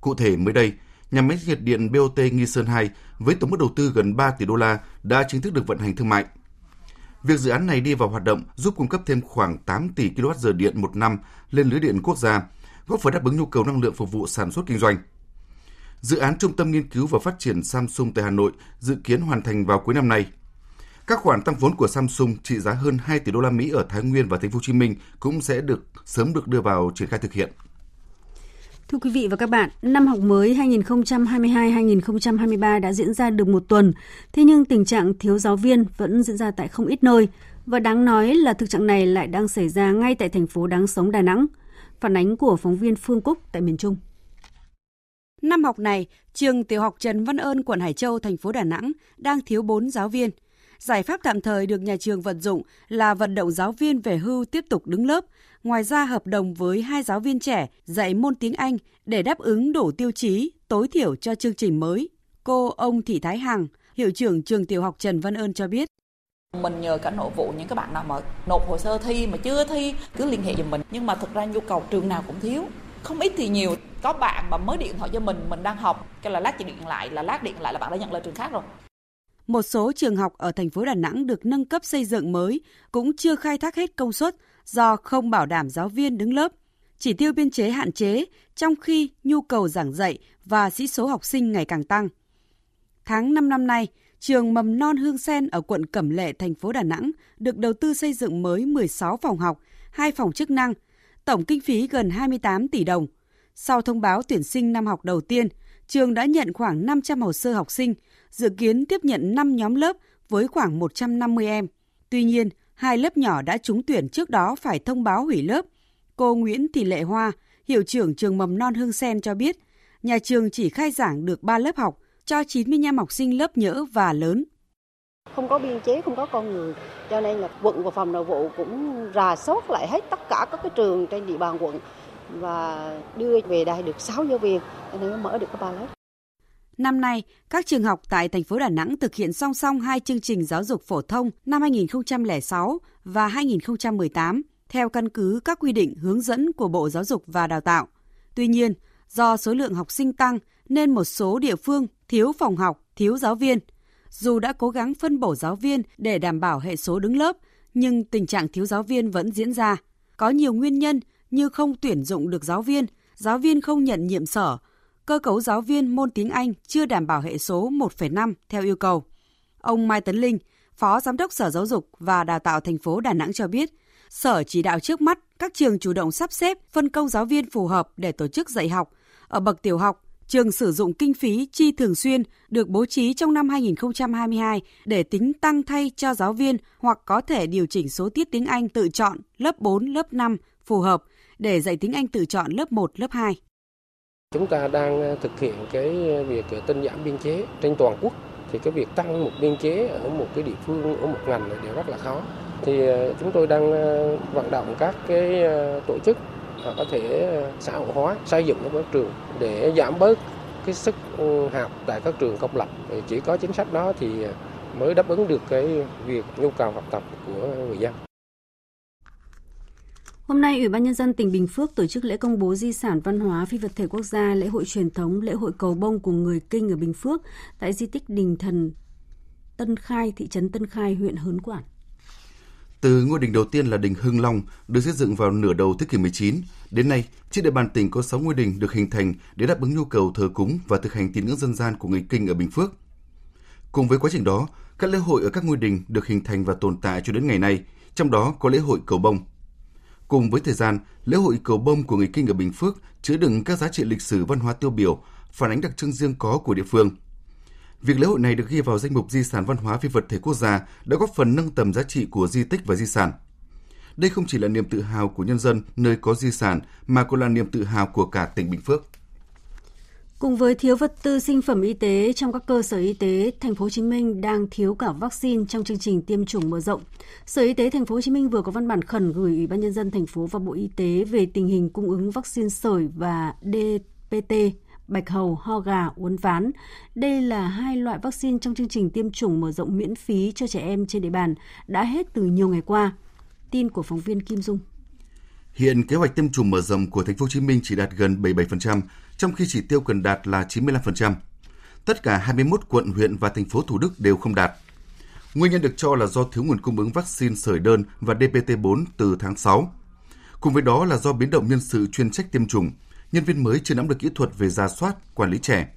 Cụ thể mới đây, nhà máy nhiệt điện BOT Nghi Sơn 2 với tổng mức đầu tư gần 3 tỷ đô la đã chính thức được vận hành thương mại. Việc dự án này đi vào hoạt động giúp cung cấp thêm khoảng 8 tỷ kWh điện một năm lên lưới điện quốc gia, góp phần đáp ứng nhu cầu năng lượng phục vụ sản xuất kinh doanh. Dự án Trung tâm Nghiên cứu và Phát triển Samsung tại Hà Nội dự kiến hoàn thành vào cuối năm nay. Các khoản tăng vốn của Samsung trị giá hơn 2 tỷ đô la Mỹ ở Thái Nguyên và Thành phố Hồ Chí Minh cũng sẽ được sớm được đưa vào triển khai thực hiện. Thưa quý vị và các bạn, năm học mới 2022-2023 đã diễn ra được một tuần, thế nhưng tình trạng thiếu giáo viên vẫn diễn ra tại không ít nơi. Và đáng nói là thực trạng này lại đang xảy ra ngay tại thành phố đáng sống Đà Nẵng. Phản ánh của phóng viên Phương Cúc tại miền Trung. Năm học này, trường tiểu học Trần Văn Ơn, quận Hải Châu, thành phố Đà Nẵng đang thiếu 4 giáo viên. Giải pháp tạm thời được nhà trường vận dụng là vận động giáo viên về hưu tiếp tục đứng lớp, ngoài ra hợp đồng với hai giáo viên trẻ dạy môn tiếng Anh để đáp ứng đủ tiêu chí tối thiểu cho chương trình mới. Cô ông Thị Thái Hằng, hiệu trưởng trường tiểu học Trần Văn Ơn cho biết. Mình nhờ cả nội vụ những các bạn nào mà nộp hồ sơ thi mà chưa thi cứ liên hệ giùm mình. Nhưng mà thực ra nhu cầu trường nào cũng thiếu. Không ít thì nhiều. Có bạn mà mới điện thoại cho mình, mình đang học, cái là lát chị điện lại, là lát điện lại là bạn đã nhận lời trường khác rồi. Một số trường học ở thành phố Đà Nẵng được nâng cấp xây dựng mới cũng chưa khai thác hết công suất do không bảo đảm giáo viên đứng lớp. Chỉ tiêu biên chế hạn chế trong khi nhu cầu giảng dạy và sĩ số học sinh ngày càng tăng. Tháng 5 năm nay, trường mầm non Hương Sen ở quận Cẩm Lệ, thành phố Đà Nẵng được đầu tư xây dựng mới 16 phòng học, 2 phòng chức năng, tổng kinh phí gần 28 tỷ đồng. Sau thông báo tuyển sinh năm học đầu tiên, trường đã nhận khoảng 500 hồ sơ học sinh, dự kiến tiếp nhận 5 nhóm lớp với khoảng 150 em. Tuy nhiên, hai lớp nhỏ đã trúng tuyển trước đó phải thông báo hủy lớp. Cô Nguyễn Thị Lệ Hoa, hiệu trưởng trường mầm non Hương Sen cho biết, nhà trường chỉ khai giảng được 3 lớp học cho 95 học sinh lớp nhỡ và lớn. Không có biên chế, không có con người, cho nên là quận và phòng nội vụ cũng rà soát lại hết tất cả các cái trường trên địa bàn quận và đưa về đây được 6 giáo viên, Nên mới mở được có 3 lớp. Năm nay, các trường học tại thành phố Đà Nẵng thực hiện song song hai chương trình giáo dục phổ thông năm 2006 và 2018 theo căn cứ các quy định hướng dẫn của Bộ Giáo dục và Đào tạo. Tuy nhiên, do số lượng học sinh tăng nên một số địa phương thiếu phòng học, thiếu giáo viên. Dù đã cố gắng phân bổ giáo viên để đảm bảo hệ số đứng lớp, nhưng tình trạng thiếu giáo viên vẫn diễn ra. Có nhiều nguyên nhân như không tuyển dụng được giáo viên, giáo viên không nhận nhiệm sở, cơ cấu giáo viên môn tiếng Anh chưa đảm bảo hệ số 1,5 theo yêu cầu. Ông Mai Tấn Linh, Phó Giám đốc Sở Giáo dục và Đào tạo thành phố Đà Nẵng cho biết, Sở chỉ đạo trước mắt các trường chủ động sắp xếp phân công giáo viên phù hợp để tổ chức dạy học. Ở bậc tiểu học, trường sử dụng kinh phí chi thường xuyên được bố trí trong năm 2022 để tính tăng thay cho giáo viên hoặc có thể điều chỉnh số tiết tiếng Anh tự chọn lớp 4, lớp 5 phù hợp để dạy tiếng Anh tự chọn lớp 1, lớp 2. Chúng ta đang ờ, thực hiện cái ờ, việc ờ, tinh giảm biên chế trên toàn quốc thì cái việc tăng một biên chế ở một cái địa phương, ở một ngành là điều rất là khó. Thì chúng tôi đang vận động các cái tổ chức có thể xã hội hóa, xây dựng các trường để giảm bớt cái sức ừ, học tại các trường công lập. Chỉ có chính sách đó thì mới đáp ứng được cái việc nhu cầu học tập của người dân. Hôm nay, Ủy ban Nhân dân tỉnh Bình Phước tổ chức lễ công bố di sản văn hóa phi vật thể quốc gia lễ hội truyền thống lễ hội cầu bông của người Kinh ở Bình Phước tại di tích Đình Thần Tân Khai, thị trấn Tân Khai, huyện Hớn Quản. Từ ngôi đình đầu tiên là đình Hưng Long được xây dựng vào nửa đầu thế kỷ 19, đến nay, trên địa bàn tỉnh có 6 ngôi đình được hình thành để đáp ứng nhu cầu thờ cúng và thực hành tín ngưỡng dân gian của người Kinh ở Bình Phước. Cùng với quá trình đó, các lễ hội ở các ngôi đình được hình thành và tồn tại cho đến ngày nay, trong đó có lễ hội cầu bông. Cùng với thời gian, lễ hội cầu bông của người Kinh ở Bình Phước chứa đựng các giá trị lịch sử văn hóa tiêu biểu, phản ánh đặc trưng riêng có của địa phương. Việc lễ hội này được ghi vào danh mục di sản văn hóa phi vật thể quốc gia đã góp phần nâng tầm giá trị của di tích và di sản. Đây không chỉ là niềm tự hào của nhân dân nơi có di sản mà còn là niềm tự hào của cả tỉnh Bình Phước. Cùng với thiếu vật tư sinh phẩm y tế trong các cơ sở y tế, thành phố Hồ Chí Minh đang thiếu cả vaccine trong chương trình tiêm chủng mở rộng. Sở Y tế thành phố Hồ Chí Minh vừa có văn bản khẩn gửi Ủy ban nhân dân thành phố và Bộ Y tế về tình hình cung ứng vaccine sởi và DPT bạch hầu, ho gà, uốn ván. Đây là hai loại vaccine trong chương trình tiêm chủng mở rộng miễn phí cho trẻ em trên địa bàn đã hết từ nhiều ngày qua. Tin của phóng viên Kim Dung. Hiện kế hoạch tiêm chủng mở rộng của thành phố Hồ Chí Minh chỉ đạt gần 77%, trong khi chỉ tiêu cần đạt là 95%. Tất cả 21 quận, huyện và thành phố Thủ Đức đều không đạt. Nguyên nhân được cho là do thiếu nguồn cung ứng vaccine sởi đơn và DPT4 từ tháng 6. Cùng với đó là do biến động nhân sự chuyên trách tiêm chủng, nhân viên mới chưa nắm được kỹ thuật về ra soát, quản lý trẻ.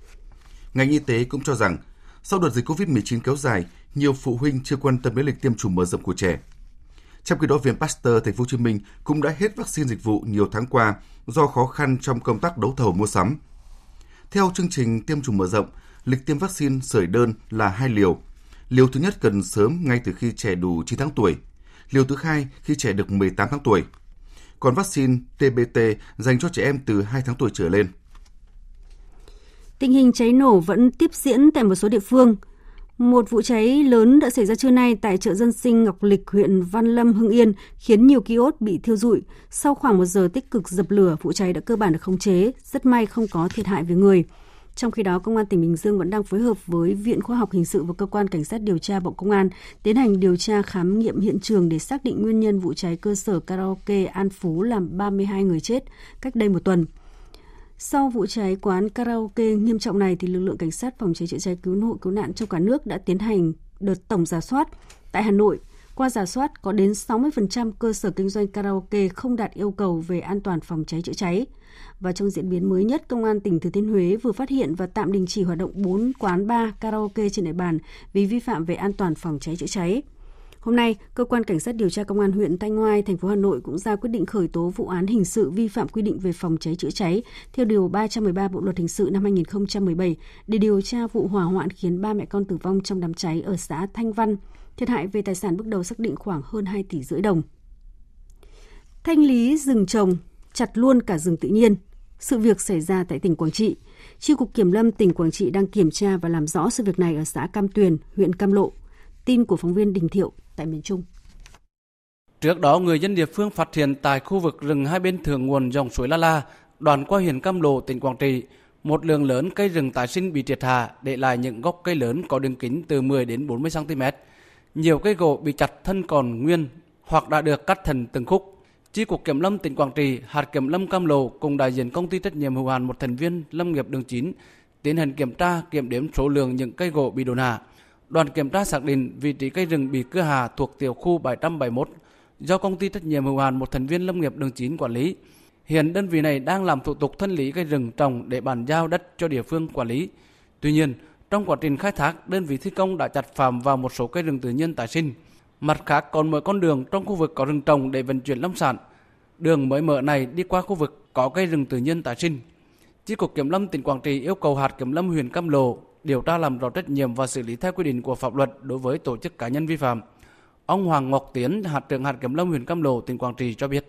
Ngành y tế cũng cho rằng, sau đợt dịch COVID-19 kéo dài, nhiều phụ huynh chưa quan tâm đến lịch tiêm chủng mở rộng của trẻ. Trong khi đó, Viện Pasteur Thành phố Hồ Chí Minh cũng đã hết vaccine dịch vụ nhiều tháng qua do khó khăn trong công tác đấu thầu mua sắm. Theo chương trình tiêm chủng mở rộng, lịch tiêm vaccine sởi đơn là hai liều. Liều thứ nhất cần sớm ngay từ khi trẻ đủ 9 tháng tuổi. Liều thứ hai khi trẻ được 18 tháng tuổi. Còn vaccine TBT dành cho trẻ em từ 2 tháng tuổi trở lên. Tình hình cháy nổ vẫn tiếp diễn tại một số địa phương. Một vụ cháy lớn đã xảy ra trưa nay tại chợ dân sinh Ngọc Lịch, huyện Văn Lâm, Hưng Yên, khiến nhiều kiosk bị thiêu rụi. Sau khoảng một giờ tích cực dập lửa, vụ cháy đã cơ bản được khống chế. Rất may không có thiệt hại về người. Trong khi đó, Công an tỉnh Bình Dương vẫn đang phối hợp với Viện Khoa học Hình sự và Cơ quan Cảnh sát điều tra Bộ Công an tiến hành điều tra khám nghiệm hiện trường để xác định nguyên nhân vụ cháy cơ sở karaoke An Phú làm 32 người chết cách đây một tuần. Sau vụ cháy quán karaoke nghiêm trọng này, thì lực lượng cảnh sát phòng cháy chữa cháy cứu hộ cứu nạn trong cả nước đã tiến hành đợt tổng giả soát. Tại Hà Nội, qua giả soát có đến 60% cơ sở kinh doanh karaoke không đạt yêu cầu về an toàn phòng cháy chữa cháy. Và trong diễn biến mới nhất, Công an tỉnh Thừa Thiên Huế vừa phát hiện và tạm đình chỉ hoạt động 4 quán bar karaoke trên địa bàn vì vi phạm về an toàn phòng cháy chữa cháy. Hôm nay, cơ quan cảnh sát điều tra công an huyện Thanh Oai, thành phố Hà Nội cũng ra quyết định khởi tố vụ án hình sự vi phạm quy định về phòng cháy chữa cháy theo điều 313 Bộ luật hình sự năm 2017 để điều tra vụ hỏa hoạn khiến ba mẹ con tử vong trong đám cháy ở xã Thanh Văn. Thiệt hại về tài sản bước đầu xác định khoảng hơn 2 tỷ rưỡi đồng. Thanh lý rừng trồng, chặt luôn cả rừng tự nhiên. Sự việc xảy ra tại tỉnh Quảng Trị. Chi cục Kiểm lâm tỉnh Quảng Trị đang kiểm tra và làm rõ sự việc này ở xã Cam Tuyền, huyện Cam Lộ. Tin của phóng viên Đình Thiệu tại miền Trung. Trước đó, người dân địa phương phát hiện tại khu vực rừng hai bên thượng nguồn dòng suối La La, đoạn qua huyện Cam Lộ, tỉnh Quảng Trị, một lượng lớn cây rừng tái sinh bị triệt hạ, để lại những gốc cây lớn có đường kính từ 10 đến 40 cm. Nhiều cây gỗ bị chặt thân còn nguyên hoặc đã được cắt thành từng khúc. Chi cục Kiểm lâm tỉnh Quảng Trị, hạt Kiểm lâm Cam Lộ cùng đại diện công ty trách nhiệm hữu hạn một thành viên lâm nghiệp đường 9 tiến hành kiểm tra kiểm đếm số lượng những cây gỗ bị đốn hạ. Đoàn kiểm tra xác định vị trí cây rừng bị cưa hạ thuộc tiểu khu 771 do công ty trách nhiệm hữu hạn một thành viên lâm nghiệp đường 9 quản lý. Hiện đơn vị này đang làm thủ tục thân lý cây rừng trồng để bàn giao đất cho địa phương quản lý. Tuy nhiên, trong quá trình khai thác, đơn vị thi công đã chặt phạm vào một số cây rừng tự nhiên tái sinh. Mặt khác còn mở con đường trong khu vực có rừng trồng để vận chuyển lâm sản. Đường mới mở này đi qua khu vực có cây rừng tự nhiên tái sinh. Chi cục Kiểm lâm tỉnh Quảng Trị yêu cầu hạt Kiểm lâm huyện Cam Lộ điều tra làm rõ trách nhiệm và xử lý theo quy định của pháp luật đối với tổ chức cá nhân vi phạm. Ông Hoàng Ngọc Tiến, hạt trưởng hạt Kiểm lâm huyện Cam Lộ, tỉnh Quảng Trị cho biết.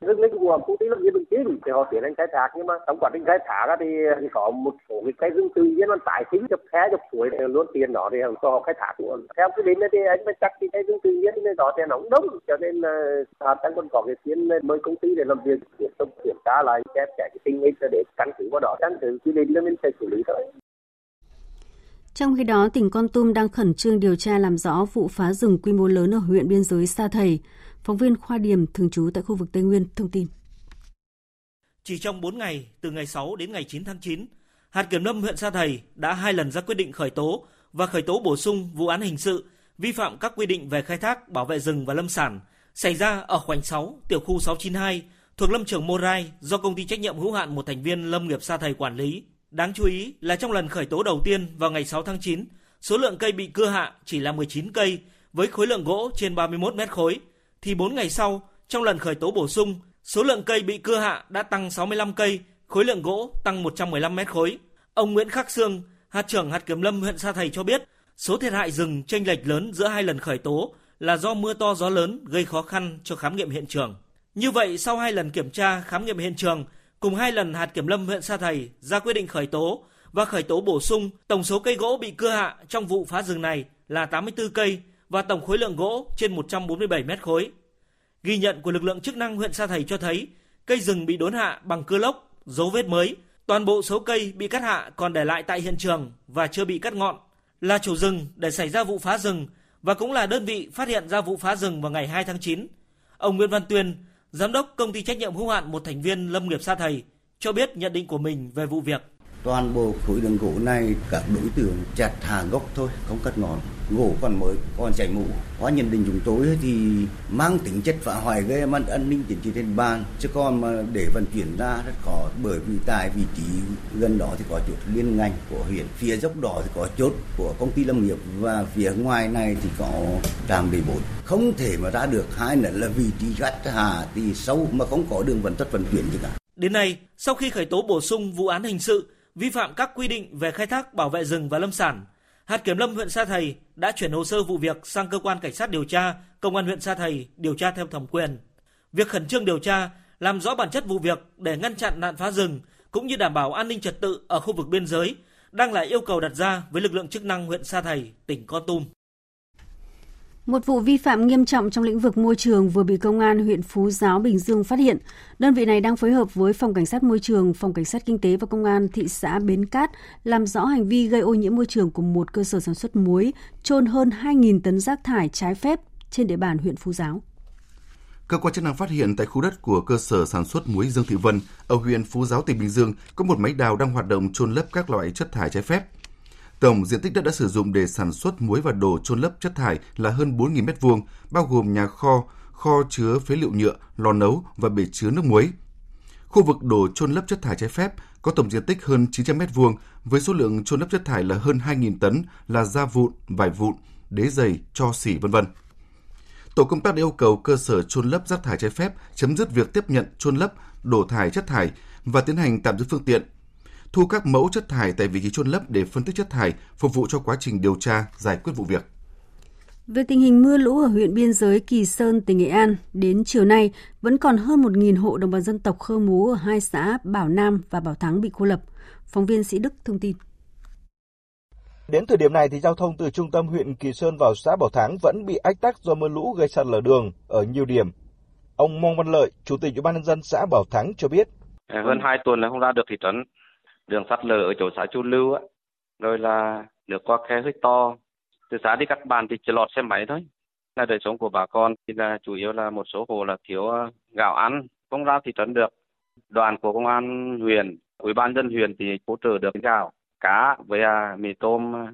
Rừng lấy của công ty lâm nghiệp bình chín thì họ tiến hành khai thác nhưng mà trong quá trình khai thác thì, thì có một số cái cây rừng tự nhiên nó tái sinh chập khe chập suối thì luôn tiền đó thì cho họ khai thác luôn. Theo cái định thì anh phải chắc cái cây rừng tự nhiên nên đó thì nó cũng đúng cho nên là đang còn có cái tiến mời công ty để làm việc tiếp tục kiểm tra lại xem cái tình hình để căn cứ vào đó. Căn cứ quy định là mình sẽ xử lý thôi trong khi đó, tỉnh Con Tum đang khẩn trương điều tra làm rõ vụ phá rừng quy mô lớn ở huyện biên giới Sa Thầy. Phóng viên Khoa Điểm thường trú tại khu vực Tây Nguyên thông tin. Chỉ trong 4 ngày, từ ngày 6 đến ngày 9 tháng 9, hạt kiểm lâm huyện Sa Thầy đã hai lần ra quyết định khởi tố và khởi tố bổ sung vụ án hình sự vi phạm các quy định về khai thác, bảo vệ rừng và lâm sản xảy ra ở khoảnh 6, tiểu khu 692 thuộc lâm trường Morai do công ty trách nhiệm hữu hạn một thành viên lâm nghiệp Sa Thầy quản lý. Đáng chú ý là trong lần khởi tố đầu tiên vào ngày 6 tháng 9, số lượng cây bị cưa hạ chỉ là 19 cây với khối lượng gỗ trên 31 mét khối, thì 4 ngày sau, trong lần khởi tố bổ sung, số lượng cây bị cưa hạ đã tăng 65 cây, khối lượng gỗ tăng 115 mét khối. Ông Nguyễn Khắc Sương, hạt trưởng hạt kiểm lâm huyện Sa Thầy cho biết, số thiệt hại rừng chênh lệch lớn giữa hai lần khởi tố là do mưa to gió lớn gây khó khăn cho khám nghiệm hiện trường. Như vậy, sau hai lần kiểm tra khám nghiệm hiện trường, cùng hai lần hạt kiểm lâm huyện Sa Thầy ra quyết định khởi tố và khởi tố bổ sung tổng số cây gỗ bị cưa hạ trong vụ phá rừng này là 84 cây và tổng khối lượng gỗ trên 147 mét khối. Ghi nhận của lực lượng chức năng huyện Sa Thầy cho thấy cây rừng bị đốn hạ bằng cưa lốc, dấu vết mới. Toàn bộ số cây bị cắt hạ còn để lại tại hiện trường và chưa bị cắt ngọn. Là chủ rừng để xảy ra vụ phá rừng và cũng là đơn vị phát hiện ra vụ phá rừng vào ngày 2 tháng 9. Ông Nguyễn Văn Tuyên, giám đốc công ty trách nhiệm hữu hạn một thành viên lâm nghiệp Sa Thầy, cho biết nhận định của mình về vụ việc. Toàn bộ khối lượng gỗ này các đối tượng chặt hạ gốc thôi, không cắt ngọn. Gỗ còn mới còn chảy mũ. Qua nhận định chúng tôi thì mang tính chất phá hoại gây mất an ninh chính trị trên bàn. Chứ còn mà để vận chuyển ra rất khó bởi vì tại vị trí gần đó thì có chốt liên ngành của huyện. Phía dốc đỏ thì có chốt của công ty lâm nghiệp và phía ngoài này thì có trạm bể bột không thể mà ra được hai nữa là vị trí gắt hà thì sâu mà không có đường vận tốc vận chuyển gì cả. Đến nay, sau khi khởi tố bổ sung vụ án hình sự vi phạm các quy định về khai thác bảo vệ rừng và lâm sản, hạt kiểm lâm huyện Sa Thầy đã chuyển hồ sơ vụ việc sang cơ quan cảnh sát điều tra công an huyện Sa Thầy điều tra theo thẩm quyền. Việc khẩn trương điều tra, làm rõ bản chất vụ việc để ngăn chặn nạn phá rừng cũng như đảm bảo an ninh trật tự ở khu vực biên giới đang là yêu cầu đặt ra với lực lượng chức năng huyện Sa Thầy, tỉnh Con Tum. Một vụ vi phạm nghiêm trọng trong lĩnh vực môi trường vừa bị công an huyện Phú Giáo, Bình Dương phát hiện. Đơn vị này đang phối hợp với Phòng Cảnh sát Môi trường, Phòng Cảnh sát Kinh tế và Công an thị xã Bến Cát làm rõ hành vi gây ô nhiễm môi trường của một cơ sở sản xuất muối, trôn hơn 2.000 tấn rác thải trái phép trên địa bàn huyện Phú Giáo. Cơ quan chức năng phát hiện tại khu đất của cơ sở sản xuất muối Dương Thị Vân ở huyện Phú Giáo, tỉnh Bình Dương có một máy đào đang hoạt động trôn lấp các loại chất thải trái phép. Tổng diện tích đất đã sử dụng để sản xuất muối và đồ trôn lấp chất thải là hơn 4.000 m2, bao gồm nhà kho, kho chứa phế liệu nhựa, lò nấu và bể chứa nước muối. Khu vực đổ trôn lấp chất thải trái phép có tổng diện tích hơn 900 m2 với số lượng trôn lấp chất thải là hơn 2.000 tấn là da vụn, vải vụn, đế giày, cho xỉ vân vân. Tổ công tác đã yêu cầu cơ sở trôn lấp rác thải trái phép chấm dứt việc tiếp nhận trôn lấp, đổ thải chất thải và tiến hành tạm giữ phương tiện, thu các mẫu chất thải tại vị trí chôn lấp để phân tích chất thải, phục vụ cho quá trình điều tra, giải quyết vụ việc. Về tình hình mưa lũ ở huyện biên giới Kỳ Sơn, tỉnh Nghệ An, đến chiều nay vẫn còn hơn 1.000 hộ đồng bào dân tộc Khơ Mú ở hai xã Bảo Nam và Bảo Thắng bị cô lập. Phóng viên Sĩ Đức thông tin. Đến thời điểm này thì giao thông từ trung tâm huyện Kỳ Sơn vào xã Bảo Thắng vẫn bị ách tắc do mưa lũ gây sạt lở đường ở nhiều điểm. Ông Mong Văn Lợi, Chủ tịch Ủy ban nhân dân xã Bảo Thắng cho biết. Hơn 2 tuần là không ra được thị trấn, đường sắt lở ở chỗ xã Chu Lưu á, rồi là nước qua khe hơi to, từ xã đi các bàn thì chỉ lọt xe máy thôi. Là đời sống của bà con thì là chủ yếu là một số hộ là thiếu ờ, gạo ăn, không ra thị trấn được. Đoàn của công an huyện, ủy ban dân huyện thì hỗ trợ được gạo, cá với à, mì tôm. Ờ.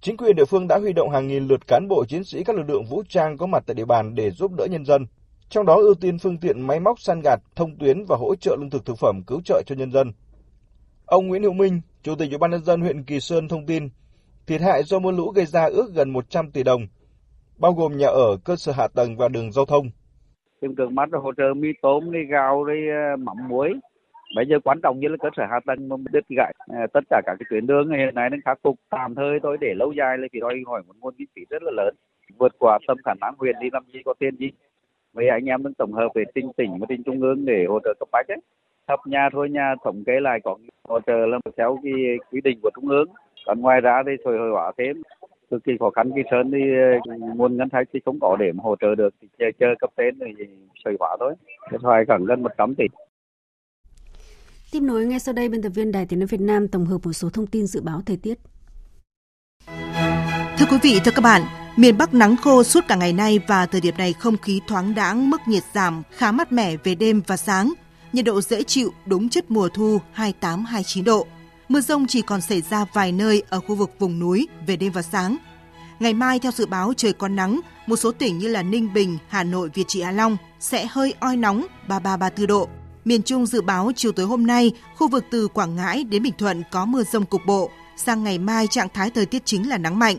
Chính quyền địa phương đã huy động hàng nghìn lượt cán bộ chiến sĩ các lực lượng vũ trang có mặt tại địa bàn để giúp đỡ nhân dân. Trong đó ưu tiên phương tiện máy móc san gạt, thông tuyến và hỗ trợ lương thực thực phẩm cứu trợ cho nhân dân. Ông Nguyễn Hữu Minh, Chủ tịch Ủy ban nhân dân huyện Kỳ Sơn thông tin, thiệt hại do mưa lũ gây ra ước gần 100 tỷ đồng, bao gồm nhà ở, cơ sở hạ tầng và đường giao thông. Tìm cường mắt hỗ trợ mì tôm, đi gạo, đi ờ, mắm muối. Bây giờ quan trọng nhất là cơ sở hạ tầng mà đứt gãy ờ, tất cả các cái tuyến đường hiện nay đang khắc phục tạm thời thôi để lâu dài là thì đòi hỏi một nguồn kinh phí rất là lớn vượt qua tầm khả năng huyện đi làm gì có tiền gì vậy anh em đang tổng hợp về tỉnh tỉnh và tỉnh trung ương để hỗ trợ cấp bách ấy thấp nhà thôi nhà thống kê lại có hỗ trợ là theo cái quy định của trung ương. Còn ngoài ra thì thời hội hóa thêm. Cực kỳ khó khăn kỳ sơn thì ờ, nguồn ngân sách thì không có để mà hỗ trợ được. Thì chờ, chờ cấp trên thì sợi hóa thôi. Thiệt hại khoảng gần 100 tỷ. Tiếp nối ngay sau đây, biên tập viên Đài Tiếng nói Việt Nam tổng hợp một số thông tin dự báo thời tiết. Thưa quý vị, thưa các bạn, miền Bắc nắng khô suốt cả ngày nay và thời điểm này không khí thoáng đãng, mức nhiệt giảm, khá mát mẻ về đêm và sáng. Nhiệt độ dễ chịu, đúng chất mùa thu 28-29 độ. Mưa rông chỉ còn xảy ra vài nơi ở khu vực vùng núi về đêm và sáng. Ngày mai theo dự báo trời có nắng, một số tỉnh như là Ninh Bình, Hà Nội, Việt Trị Hạ Long sẽ hơi oi nóng 33-34 độ. Miền Trung dự báo chiều tối hôm nay, khu vực từ Quảng Ngãi đến Bình Thuận có mưa rông cục bộ. Sang ngày mai trạng thái thời tiết chính là nắng mạnh.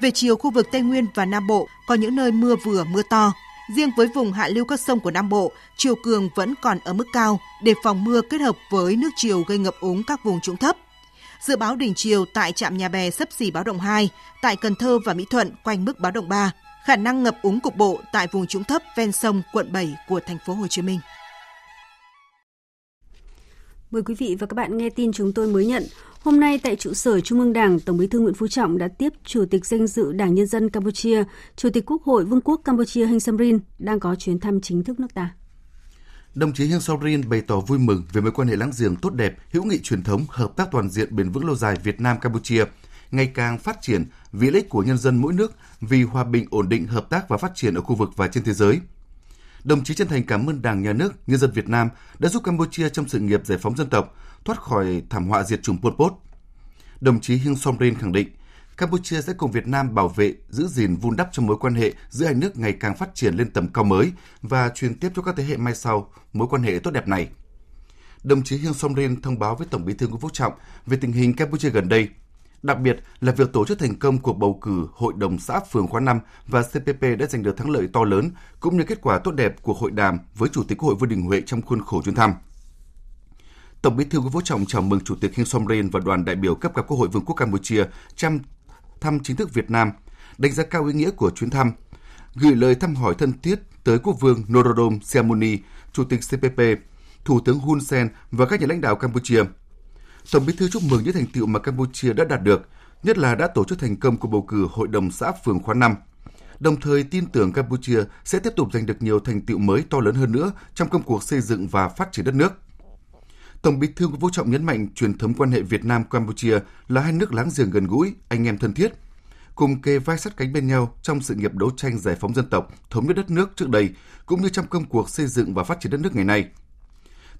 Về chiều khu vực Tây Nguyên và Nam Bộ có những nơi mưa vừa mưa to. Riêng với vùng hạ lưu các sông của Nam Bộ, chiều cường vẫn còn ở mức cao, để phòng mưa kết hợp với nước chiều gây ngập úng các vùng trũng thấp. Dự báo đỉnh chiều tại trạm Nhà Bè sấp xỉ báo động 2, tại Cần Thơ và Mỹ Thuận quanh mức báo động 3, khả năng ngập úng cục bộ tại vùng trũng thấp ven sông quận 7 của thành phố Hồ Chí Minh. Mời quý vị và các bạn nghe tin chúng tôi mới nhận. Hôm nay tại trụ sở Trung ương Đảng, Tổng Bí thư Nguyễn Phú Trọng đã tiếp Chủ tịch danh dự Đảng Nhân dân Campuchia, Chủ tịch Quốc hội Vương quốc Campuchia Heng Samrin đang có chuyến thăm chính thức nước ta. Đồng chí Heng Samrin bày tỏ vui mừng về mối quan hệ láng giềng tốt đẹp, hữu nghị truyền thống, hợp tác toàn diện bền vững lâu dài Việt Nam Campuchia ngày càng phát triển vì lợi ích của nhân dân mỗi nước, vì hòa bình, ổn định, hợp tác và phát triển ở khu vực và trên thế giới – Đồng chí chân thành cảm ơn Đảng, Nhà nước, nhân dân Việt Nam đã giúp Campuchia trong sự nghiệp giải phóng dân tộc, thoát khỏi thảm họa diệt chủng Pol Pot. Đồng chí Heng Somrin khẳng định, Campuchia sẽ cùng Việt Nam bảo vệ, giữ gìn, vun đắp cho mối quan hệ giữa hai nước ngày càng phát triển lên tầm cao mới và truyền tiếp cho các thế hệ mai sau mối quan hệ tốt đẹp này. Đồng chí Heng Somrin thông báo với Tổng Bí thư Nguyễn Phú Trọng về tình hình Campuchia gần đây – Đặc biệt là việc tổ chức thành công cuộc bầu cử Hội đồng xã phường khóa 5 và CPP đã giành được thắng lợi to lớn, cũng như kết quả tốt đẹp của hội đàm với Chủ tịch Quốc hội Vương Đình Huệ trong khuôn khổ chuyến thăm. Tổng Bí thư Nguyễn Phú Trọng chào mừng Chủ tịch Heng Somrin và đoàn đại biểu cấp cao Quốc hội Vương quốc Campuchia chăm thăm chính thức Việt Nam, đánh giá cao ý nghĩa của chuyến thăm, gửi lời thăm hỏi thân thiết tới Quốc vương Norodom Sihamoni, Chủ tịch CPP, Thủ tướng Hun Sen và các nhà lãnh đạo Campuchia – Tổng Bí thư chúc mừng những thành tiệu mà Campuchia đã đạt được, nhất là đã tổ chức thành công cuộc bầu cử Hội đồng xã phường khóa 5. Đồng thời tin tưởng Campuchia sẽ tiếp tục giành được nhiều thành tiệu mới to lớn hơn nữa trong công cuộc xây dựng và phát triển đất nước. Tổng Bí thư Nguyễn Phú Trọng nhấn mạnh truyền thống quan hệ Việt Nam Campuchia là hai nước láng giềng gần gũi, anh em thân thiết, cùng kề vai sát cánh bên nhau trong sự nghiệp đấu tranh giải phóng dân tộc, thống nhất đất nước trước đây, cũng như trong công cuộc xây dựng và phát triển đất nước ngày nay.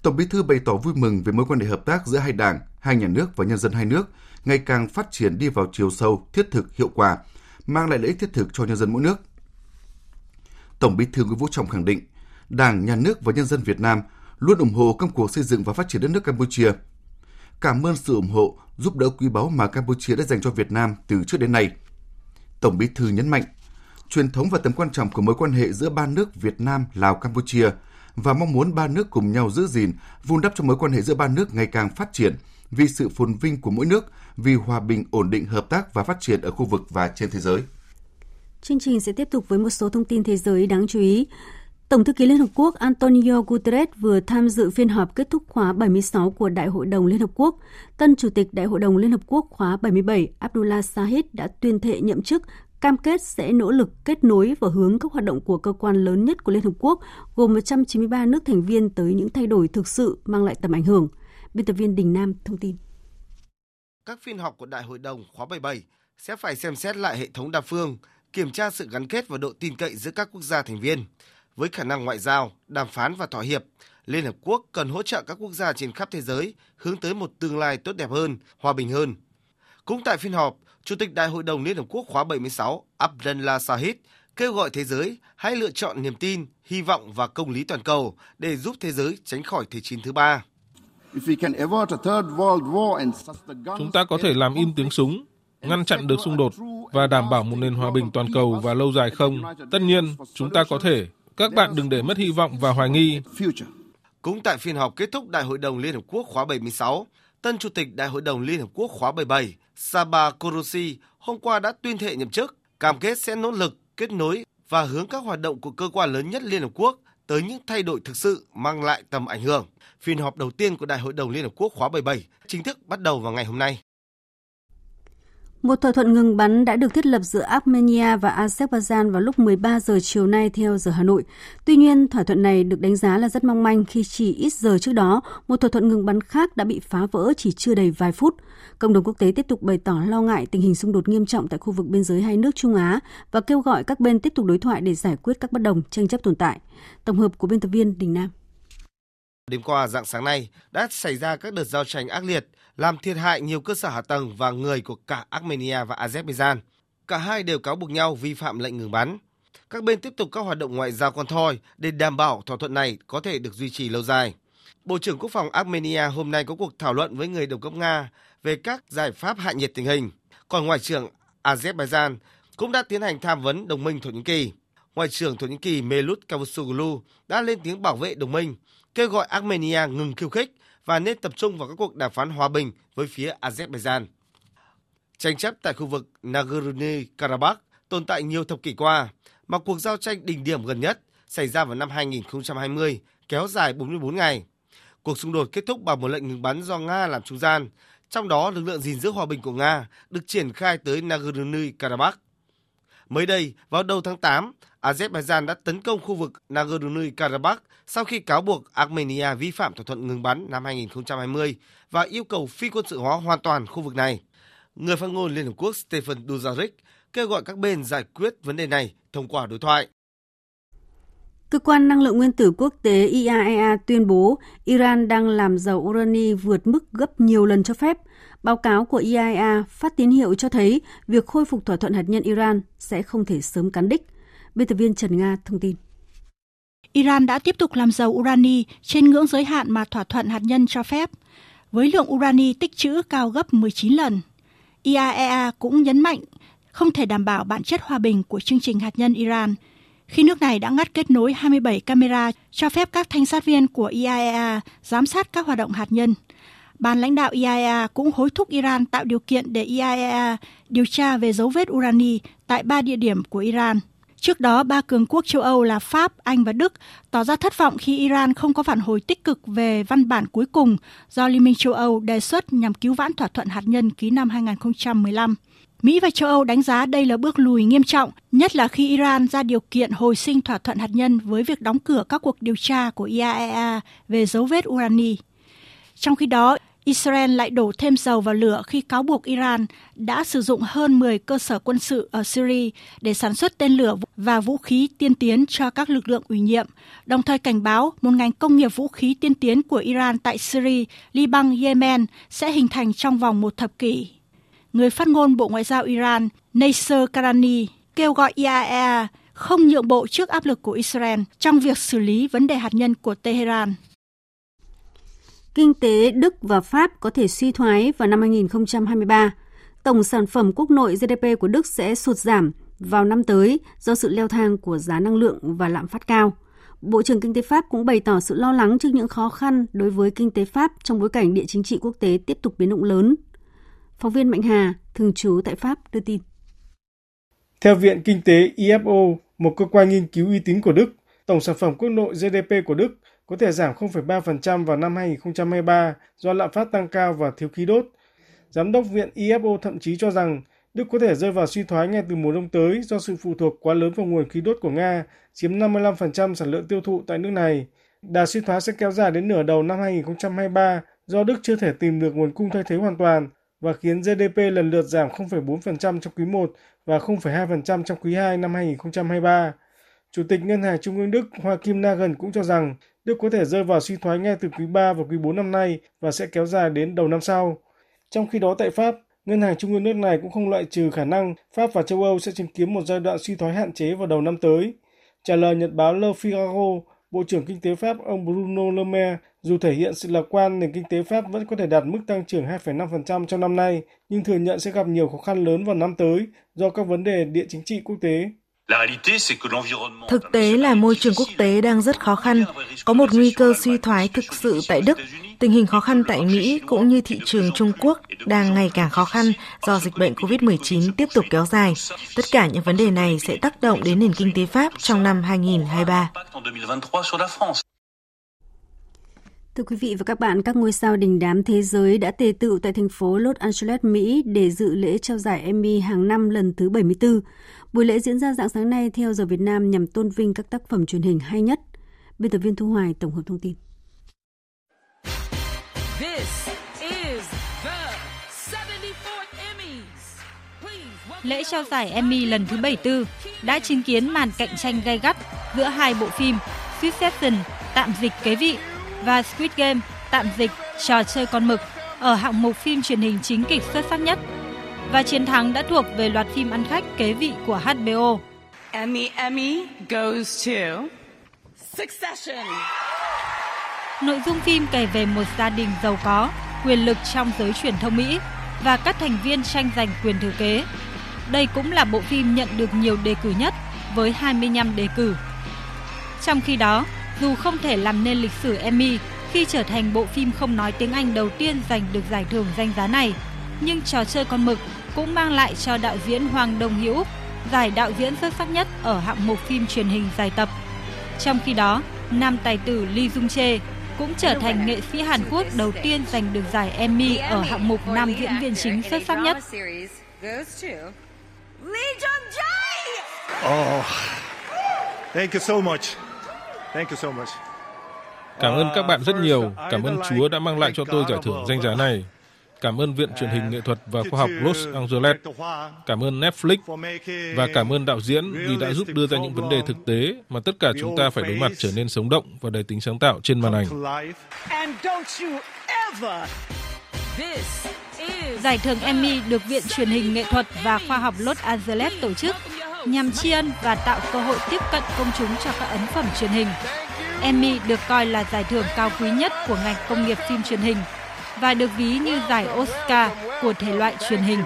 Tổng Bí thư bày tỏ vui mừng về mối quan hệ hợp tác giữa hai đảng, hai nhà nước và nhân dân hai nước ngày càng phát triển đi vào chiều sâu, thiết thực, hiệu quả, mang lại lợi ích thiết thực cho nhân dân mỗi nước. Tổng Bí thư Nguyễn Phú Trọng khẳng định, Đảng, Nhà nước và nhân dân Việt Nam luôn ủng hộ công cuộc xây dựng và phát triển đất nước Campuchia. Cảm ơn sự ủng hộ, giúp đỡ quý báu mà Campuchia đã dành cho Việt Nam từ trước đến nay. Tổng Bí thư nhấn mạnh, truyền thống và tầm quan trọng của mối quan hệ giữa ba nước Việt Nam, Lào, Campuchia – và mong muốn ba nước cùng nhau giữ gìn, vun đắp cho mối quan hệ giữa ba nước ngày càng phát triển vì sự phồn vinh của mỗi nước, vì hòa bình, ổn định, hợp tác và phát triển ở khu vực và trên thế giới. Chương trình sẽ tiếp tục với một số thông tin thế giới đáng chú ý. Tổng thư ký Liên Hợp Quốc Antonio Guterres vừa tham dự phiên họp kết thúc khóa 76 của Đại hội đồng Liên Hợp Quốc. Tân Chủ tịch Đại hội đồng Liên Hợp Quốc khóa 77 Abdullah Sahid đã tuyên thệ nhậm chức cam kết sẽ nỗ lực kết nối và hướng các hoạt động của cơ quan lớn nhất của Liên Hợp Quốc gồm 193 nước thành viên tới những thay đổi thực sự mang lại tầm ảnh hưởng. Biên tập viên Đình Nam thông tin. Các phiên họp của Đại hội đồng khóa 77 sẽ phải xem xét lại hệ thống đa phương, kiểm tra sự gắn kết và độ tin cậy giữa các quốc gia thành viên. Với khả năng ngoại giao, đàm phán và thỏa hiệp, Liên Hợp Quốc cần hỗ trợ các quốc gia trên khắp thế giới hướng tới một tương lai tốt đẹp hơn, hòa bình hơn. Cũng tại phiên họp, Chủ tịch Đại hội đồng Liên Hợp Quốc khóa 76 Abdullah Sahid kêu gọi thế giới hãy lựa chọn niềm tin, hy vọng và công lý toàn cầu để giúp thế giới tránh khỏi Thế chiến thứ ba. Chúng ta có thể làm im tiếng súng, ngăn chặn được xung đột và đảm bảo một nền hòa bình toàn cầu và lâu dài không? Tất nhiên, chúng ta có thể. Các bạn đừng để mất hy vọng và hoài nghi. Cũng tại phiên họp kết thúc Đại hội đồng Liên Hợp Quốc khóa 76, tân Chủ tịch Đại hội đồng Liên Hợp Quốc khóa 77 Saba Korosi hôm qua đã tuyên thệ nhậm chức, cam kết sẽ nỗ lực kết nối và hướng các hoạt động của cơ quan lớn nhất Liên Hợp Quốc tới những thay đổi thực sự mang lại tầm ảnh hưởng. Phiên họp đầu tiên của Đại hội đồng Liên Hợp Quốc khóa 77 chính thức bắt đầu vào ngày hôm nay. Một thỏa thuận ngừng bắn đã được thiết lập giữa Armenia và Azerbaijan vào lúc 13 giờ chiều nay theo giờ Hà Nội. Tuy nhiên, thỏa thuận này được đánh giá là rất mong manh khi chỉ ít giờ trước đó, một thỏa thuận ngừng bắn khác đã bị phá vỡ chỉ chưa đầy vài phút. Cộng đồng quốc tế tiếp tục bày tỏ lo ngại tình hình xung đột nghiêm trọng tại khu vực biên giới hai nước Trung Á và kêu gọi các bên tiếp tục đối thoại để giải quyết các bất đồng tranh chấp tồn tại. Tổng hợp của biên tập viên Đình Nam. Đêm qua dạng sáng nay đã xảy ra các đợt giao tranh ác liệt làm thiệt hại nhiều cơ sở hạ tầng và người của cả Armenia và Azerbaijan. Cả hai đều cáo buộc nhau vi phạm lệnh ngừng bắn. Các bên tiếp tục các hoạt động ngoại giao con thoi để đảm bảo thỏa thuận này có thể được duy trì lâu dài. Bộ trưởng Quốc phòng Armenia hôm nay có cuộc thảo luận với người đồng cấp Nga về các giải pháp hạ nhiệt tình hình. Còn Ngoại trưởng Azerbaijan cũng đã tiến hành tham vấn đồng minh Thổ Nhĩ Kỳ. Ngoại trưởng Thổ Nhĩ Kỳ Mevlut Cavusoglu đã lên tiếng bảo vệ đồng minh, kêu gọi Armenia ngừng khiêu khích và nên tập trung vào các cuộc đàm phán hòa bình với phía Azerbaijan. Tranh chấp tại khu vực Nagorno-Karabakh tồn tại nhiều thập kỷ qua, mà cuộc giao tranh đỉnh điểm gần nhất xảy ra vào năm 2020, kéo dài 44 ngày. Cuộc xung đột kết thúc bằng một lệnh ngừng bắn do Nga làm trung gian, trong đó lực lượng gìn giữ hòa bình của Nga được triển khai tới Nagorno-Karabakh. Mới đây, vào đầu tháng 8, Azerbaijan đã tấn công khu vực Nagorno-Karabakh sau khi cáo buộc Armenia vi phạm thỏa thuận ngừng bắn năm 2020 và yêu cầu phi quân sự hóa hoàn toàn khu vực này. Người phát ngôn Liên Hợp Quốc Stephen Dujarric kêu gọi các bên giải quyết vấn đề này thông qua đối thoại. Cơ quan năng lượng nguyên tử quốc tế IAEA tuyên bố Iran đang làm dầu urani vượt mức gấp nhiều lần cho phép. Báo cáo của IAEA phát tín hiệu cho thấy việc khôi phục thỏa thuận hạt nhân Iran sẽ không thể sớm cán đích. Biên tập viên Trần Nga thông tin. Iran đã tiếp tục làm dầu urani trên ngưỡng giới hạn mà thỏa thuận hạt nhân cho phép, với lượng urani tích trữ cao gấp 19 lần. IAEA cũng nhấn mạnh không thể đảm bảo bản chất hòa bình của chương trình hạt nhân Iran khi nước này đã ngắt kết nối 27 camera cho phép các thanh sát viên của IAEA giám sát các hoạt động hạt nhân. Ban lãnh đạo IAEA cũng hối thúc Iran tạo điều kiện để IAEA điều tra về dấu vết urani tại ba địa điểm của Iran. Trước đó, ba cường quốc châu Âu là Pháp, Anh và Đức tỏ ra thất vọng khi Iran không có phản hồi tích cực về văn bản cuối cùng do Liên minh châu Âu đề xuất nhằm cứu vãn thỏa thuận hạt nhân ký năm 2015. Mỹ và châu Âu đánh giá đây là bước lùi nghiêm trọng, nhất là khi Iran ra điều kiện hồi sinh thỏa thuận hạt nhân với việc đóng cửa các cuộc điều tra của IAEA về dấu vết urani. Trong khi đó, Israel lại đổ thêm dầu vào lửa khi cáo buộc Iran đã sử dụng hơn 10 cơ sở quân sự ở Syria để sản xuất tên lửa và vũ khí tiên tiến cho các lực lượng ủy nhiệm, đồng thời cảnh báo một ngành công nghiệp vũ khí tiên tiến của Iran tại Syria, Liban, Yemen sẽ hình thành trong vòng một thập kỷ người phát ngôn Bộ Ngoại giao Iran Nasser Karani kêu gọi IAEA không nhượng bộ trước áp lực của Israel trong việc xử lý vấn đề hạt nhân của Tehran. Kinh tế Đức và Pháp có thể suy thoái vào năm 2023. Tổng sản phẩm quốc nội GDP của Đức sẽ sụt giảm vào năm tới do sự leo thang của giá năng lượng và lạm phát cao. Bộ trưởng Kinh tế Pháp cũng bày tỏ sự lo lắng trước những khó khăn đối với kinh tế Pháp trong bối cảnh địa chính trị quốc tế tiếp tục biến động lớn Phóng viên Mạnh Hà, thường trú tại Pháp đưa tin. Theo Viện Kinh tế IFO, một cơ quan nghiên cứu uy tín của Đức, tổng sản phẩm quốc nội GDP của Đức có thể giảm 0,3% vào năm 2023 do lạm phát tăng cao và thiếu khí đốt. Giám đốc viện IFO thậm chí cho rằng Đức có thể rơi vào suy thoái ngay từ mùa đông tới do sự phụ thuộc quá lớn vào nguồn khí đốt của Nga, chiếm 55% sản lượng tiêu thụ tại nước này. Đà suy thoái sẽ kéo dài đến nửa đầu năm 2023 do Đức chưa thể tìm được nguồn cung thay thế hoàn toàn và khiến GDP lần lượt giảm 0,4% trong quý 1 và 0,2% trong quý 2 năm 2023. Chủ tịch Ngân hàng Trung ương Đức Hoa Kim Nagel cũng cho rằng Đức có thể rơi vào suy thoái ngay từ quý 3 và quý 4 năm nay và sẽ kéo dài đến đầu năm sau. Trong khi đó tại Pháp, Ngân hàng Trung ương nước này cũng không loại trừ khả năng Pháp và châu Âu sẽ chứng kiến một giai đoạn suy thoái hạn chế vào đầu năm tới. Trả lời nhật báo Le Figaro, Bộ trưởng Kinh tế Pháp ông Bruno Le Maire dù thể hiện sự lạc quan, nền kinh tế Pháp vẫn có thể đạt mức tăng trưởng 2,5% trong năm nay, nhưng thừa nhận sẽ gặp nhiều khó khăn lớn vào năm tới do các vấn đề địa chính trị quốc tế. Thực tế là môi trường quốc tế đang rất khó khăn, có một nguy cơ suy thoái thực sự tại Đức. Tình hình khó khăn tại Mỹ cũng như thị trường Trung Quốc đang ngày càng khó khăn do dịch bệnh COVID-19 tiếp tục kéo dài. Tất cả những vấn đề này sẽ tác động đến nền kinh tế Pháp trong năm 2023. Thưa quý vị và các bạn, các ngôi sao đình đám thế giới đã tề tựu tại thành phố Los Angeles, Mỹ để dự lễ trao giải Emmy hàng năm lần thứ 74. Buổi lễ diễn ra dạng sáng nay theo giờ Việt Nam nhằm tôn vinh các tác phẩm truyền hình hay nhất. Biên tập viên Thu Hoài tổng hợp thông tin. Lễ trao giải Emmy lần thứ 74 đã chứng kiến màn cạnh tranh gay gắt giữa hai bộ phim Succession tạm dịch kế vị và Squid Game tạm dịch trò chơi con mực ở hạng mục phim truyền hình chính kịch xuất sắc nhất. Và chiến thắng đã thuộc về loạt phim ăn khách kế vị của HBO. Emmy Emmy goes to Succession. Nội dung phim kể về một gia đình giàu có, quyền lực trong giới truyền thông Mỹ và các thành viên tranh giành quyền thừa kế. Đây cũng là bộ phim nhận được nhiều đề cử nhất với 25 đề cử. Trong khi đó, dù không thể làm nên lịch sử Emmy khi trở thành bộ phim không nói tiếng Anh đầu tiên giành được giải thưởng danh giá này, nhưng trò chơi con mực cũng mang lại cho đạo diễn Hoàng Đông Hiếu giải đạo diễn xuất sắc nhất ở hạng mục phim truyền hình dài tập. Trong khi đó, nam tài tử Lee Jung Chae cũng trở thành nghệ sĩ Hàn Quốc đầu tiên giành được giải Emmy ở hạng mục nam diễn viên chính xuất sắc nhất. Oh, thank you so much. Thank you so much. Cảm ơn các bạn rất nhiều. Cảm ơn Chúa đã mang lại cho tôi giải thưởng danh giá này. Cảm ơn Viện Truyền hình Nghệ thuật và Khoa học Los Angeles. Cảm ơn Netflix. Và cảm ơn đạo diễn vì đã giúp đưa ra những vấn đề thực tế mà tất cả chúng ta phải đối mặt trở nên sống động và đầy tính sáng tạo trên màn ảnh. Giải thưởng Emmy được Viện Truyền hình Nghệ thuật và Khoa học Los Angeles tổ chức nhằm tri ân và tạo cơ hội tiếp cận công chúng cho các ấn phẩm truyền hình. Emmy được coi là giải thưởng cao quý nhất của ngành công nghiệp phim truyền hình và được ví như giải Oscar của thể loại truyền hình.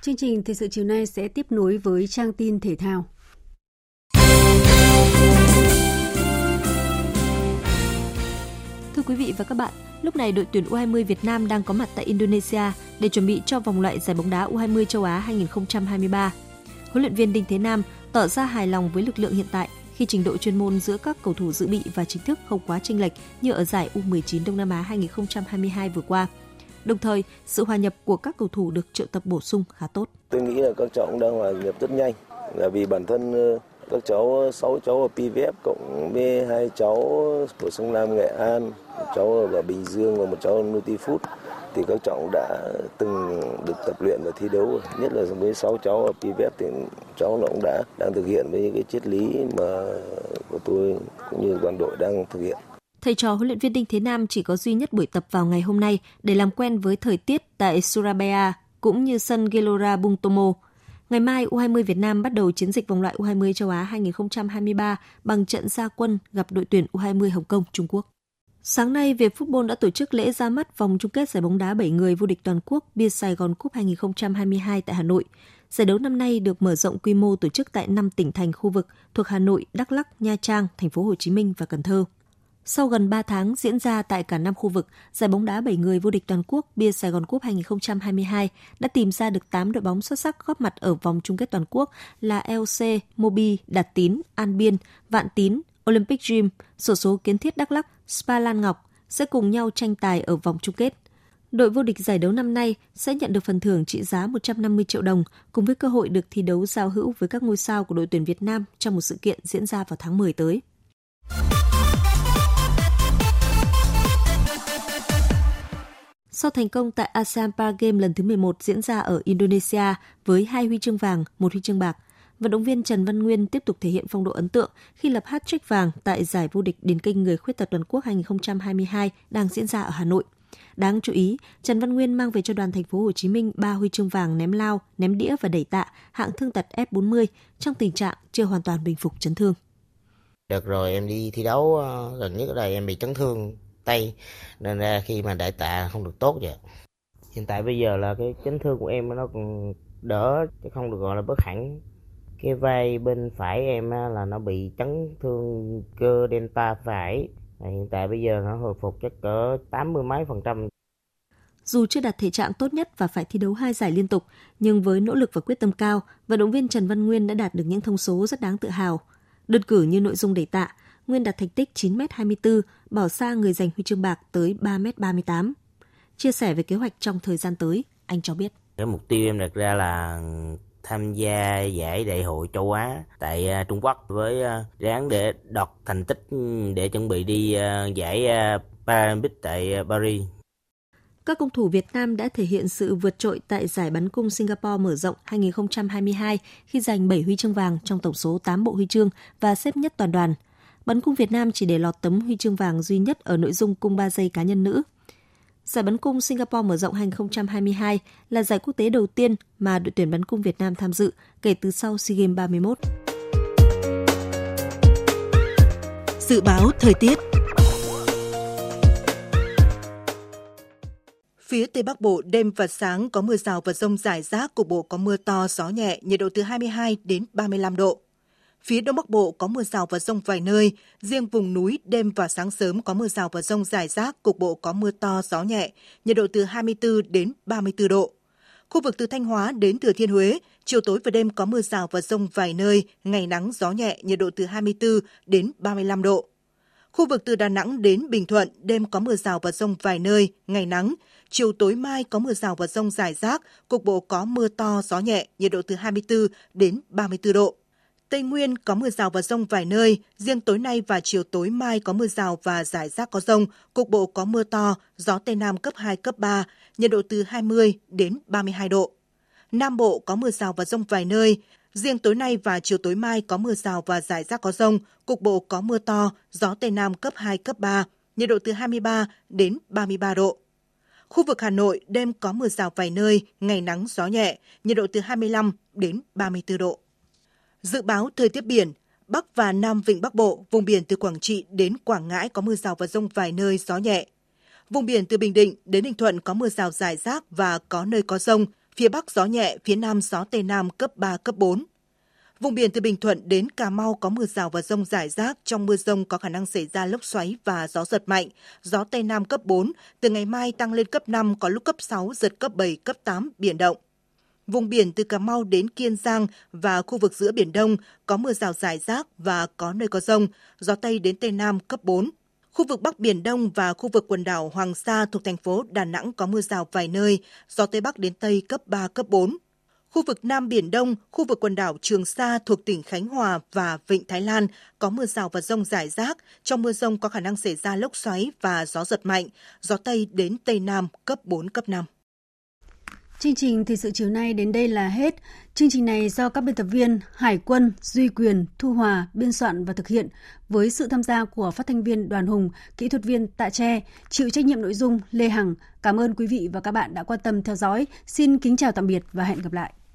Chương trình Thời sự chiều nay sẽ tiếp nối với trang tin thể thao. Thưa quý vị và các bạn, lúc này đội tuyển U20 Việt Nam đang có mặt tại Indonesia để chuẩn bị cho vòng loại giải bóng đá U20 châu Á 2023. Huấn luyện viên Đinh Thế Nam tỏ ra hài lòng với lực lượng hiện tại khi trình độ chuyên môn giữa các cầu thủ dự bị và chính thức không quá chênh lệch như ở giải U19 Đông Nam Á 2022 vừa qua. Đồng thời, sự hòa nhập của các cầu thủ được triệu tập bổ sung khá tốt. Tôi nghĩ là các cháu cũng đang hòa nhập rất nhanh, là vì bản thân ờ, các cháu ờ, 6 cháu ở PVF cộng với hai cháu của sông Lam Nghệ An, một cháu ở Bình Dương và một cháu ở Nutifood thì các cháu đã từng được tập luyện và thi đấu nhất là với sáu cháu ở PVF thì cháu nó cũng đã đang thực hiện với những cái triết lý mà của tôi cũng như toàn đội đang thực hiện. Thầy trò huấn luyện viên Đinh Thế Nam chỉ có duy nhất buổi tập vào ngày hôm nay để làm quen với thời tiết tại Surabaya cũng như sân Gelora Bung Tomo. Ngày mai, U20 Việt Nam bắt đầu chiến dịch vòng loại U20 châu Á 2023 bằng trận gia quân gặp đội tuyển U20 Hồng Kông, Trung Quốc. Sáng nay, Việt Football đã tổ chức lễ ra mắt vòng chung kết giải bóng đá 7 người vô địch toàn quốc Bia Sài Gòn Cup 2022 tại Hà Nội. Giải đấu năm nay được mở rộng quy mô tổ chức tại 5 tỉnh thành khu vực thuộc Hà Nội, Đắk Lắk, Nha Trang, Thành phố Hồ Chí Minh và Cần Thơ. Sau gần 3 tháng diễn ra tại cả năm khu vực, giải bóng đá 7 người vô địch toàn quốc Bia Sài Gòn Cup 2022 đã tìm ra được 8 đội bóng xuất sắc góp mặt ở vòng chung kết toàn quốc là LC, Mobi, Đạt Tín, An Biên, Vạn Tín, Olympic Gym, sổ số kiến thiết Đắk Lắk, Spa Lan Ngọc sẽ cùng nhau tranh tài ở vòng chung kết. Đội vô địch giải đấu năm nay sẽ nhận được phần thưởng trị giá 150 triệu đồng cùng với cơ hội được thi đấu giao hữu với các ngôi sao của đội tuyển Việt Nam trong một sự kiện diễn ra vào tháng 10 tới. Sau thành công tại ASEAN Paragame lần thứ 11 diễn ra ở Indonesia với hai huy chương vàng, một huy chương bạc, vận động viên Trần Văn Nguyên tiếp tục thể hiện phong độ ấn tượng khi lập hat-trick vàng tại giải vô địch điền kinh người khuyết tật toàn quốc 2022 đang diễn ra ở Hà Nội. Đáng chú ý, Trần Văn Nguyên mang về cho đoàn thành phố Hồ Chí Minh 3 huy chương vàng ném lao, ném đĩa và đẩy tạ hạng thương tật F40 trong tình trạng chưa hoàn toàn bình phục chấn thương. Được rồi em đi thi đấu ờ, gần nhất ở đây em bị chấn thương tay nên ra khi mà đại tạ không được tốt vậy. Hiện tại bây giờ là cái chấn thương của em nó còn đỡ chứ không được gọi là bất hẳn cái vai bên phải em là nó bị chấn thương cơ delta phải hiện tại bây giờ nó hồi phục chắc cỡ tám mươi mấy phần trăm dù chưa đạt thể trạng tốt nhất và phải thi đấu hai giải liên tục, nhưng với nỗ lực và quyết tâm cao, vận động viên Trần Văn Nguyên đã đạt được những thông số rất đáng tự hào. Đơn cử như nội dung đẩy tạ, Nguyên đạt thành tích 9m24, bỏ xa người giành huy chương bạc tới 3m38. Chia sẻ về kế hoạch trong thời gian tới, anh cho biết. Cái mục tiêu em đặt ra là tham gia giải đại hội châu Á tại à, Trung Quốc với à, ráng để đoạt thành tích ừ, để chuẩn bị đi à, giải Paralympic tại Paris. Các công thủ Việt Nam đã thể hiện sự vượt trội tại giải bắn cung Singapore mở rộng 2022 khi giành 7 huy chương vàng trong tổng số 8 bộ huy chương và xếp nhất toàn đoàn. Bắn cung Việt Nam chỉ để lọt tấm huy chương vàng duy nhất ở nội dung cung 3 giây cá nhân nữ. Giải bắn cung Singapore mở rộng 2022 là giải quốc tế đầu tiên mà đội tuyển bắn cung Việt Nam tham dự kể từ sau SEA Games 31. Dự báo thời tiết Phía Tây Bắc Bộ đêm và sáng có mưa rào và rông rải rác, cục bộ có mưa to, gió nhẹ, nhiệt độ từ 22 đến 35 độ. Phía Đông Bắc Bộ có mưa rào và rông vài nơi, riêng vùng núi đêm và sáng sớm có mưa rào và rông rải rác, cục bộ có mưa to, gió nhẹ, nhiệt độ từ 24 đến 34 độ. Khu vực từ Thanh Hóa đến Thừa Thiên Huế, chiều tối và đêm có mưa rào và rông vài nơi, ngày nắng gió nhẹ, nhiệt độ từ 24 đến 35 độ. Khu vực từ Đà Nẵng đến Bình Thuận, đêm có mưa rào và rông vài nơi, ngày nắng. Chiều tối mai có mưa rào và rông rải rác, cục bộ có mưa to, gió nhẹ, nhiệt độ từ 24 đến 34 độ. Tây Nguyên có mưa rào và rông vài nơi, riêng tối nay và chiều tối mai có mưa rào và rải rác có rông, cục bộ có mưa to, gió Tây Nam cấp 2, cấp 3, nhiệt độ từ 20 đến 32 độ. Nam Bộ có mưa rào và rông vài nơi, riêng tối nay và chiều tối mai có mưa rào và rải rác có rông, cục bộ có mưa to, gió Tây Nam cấp 2, cấp 3, nhiệt độ từ 23 đến 33 độ. Khu vực Hà Nội đêm có mưa rào vài nơi, ngày nắng gió nhẹ, nhiệt độ từ 25 đến 34 độ. Dự báo thời tiết biển, Bắc và Nam Vịnh Bắc Bộ, vùng biển từ Quảng Trị đến Quảng Ngãi có mưa rào và rông vài nơi, gió nhẹ. Vùng biển từ Bình Định đến Ninh Thuận có mưa rào rải rác và có nơi có rông, phía Bắc gió nhẹ, phía Nam gió Tây Nam cấp 3, cấp 4. Vùng biển từ Bình Thuận đến Cà Mau có mưa rào và rông rải rác, trong mưa rông có khả năng xảy ra lốc xoáy và gió giật mạnh, gió Tây Nam cấp 4, từ ngày mai tăng lên cấp 5, có lúc cấp 6, giật cấp 7, cấp 8, biển động. Vùng biển từ Cà Mau đến Kiên Giang và khu vực giữa Biển Đông có mưa rào rải rác và có nơi có rông, gió Tây đến Tây Nam cấp 4. Khu vực Bắc Biển Đông và khu vực quần đảo Hoàng Sa thuộc thành phố Đà Nẵng có mưa rào vài nơi, gió Tây Bắc đến Tây cấp 3, cấp 4. Khu vực Nam Biển Đông, khu vực quần đảo Trường Sa thuộc tỉnh Khánh Hòa và Vịnh Thái Lan có mưa rào và rông rải rác. Trong mưa rông có khả năng xảy ra lốc xoáy và gió giật mạnh, gió Tây đến Tây Nam cấp 4, cấp 5. Chương trình thời sự chiều nay đến đây là hết. Chương trình này do các biên tập viên Hải quân, Duy Quyền, Thu Hòa biên soạn và thực hiện với sự tham gia của phát thanh viên Đoàn Hùng, kỹ thuật viên Tạ Tre, chịu trách nhiệm nội dung Lê Hằng. Cảm ơn quý vị và các bạn đã quan tâm theo dõi. Xin kính chào tạm biệt và hẹn gặp lại.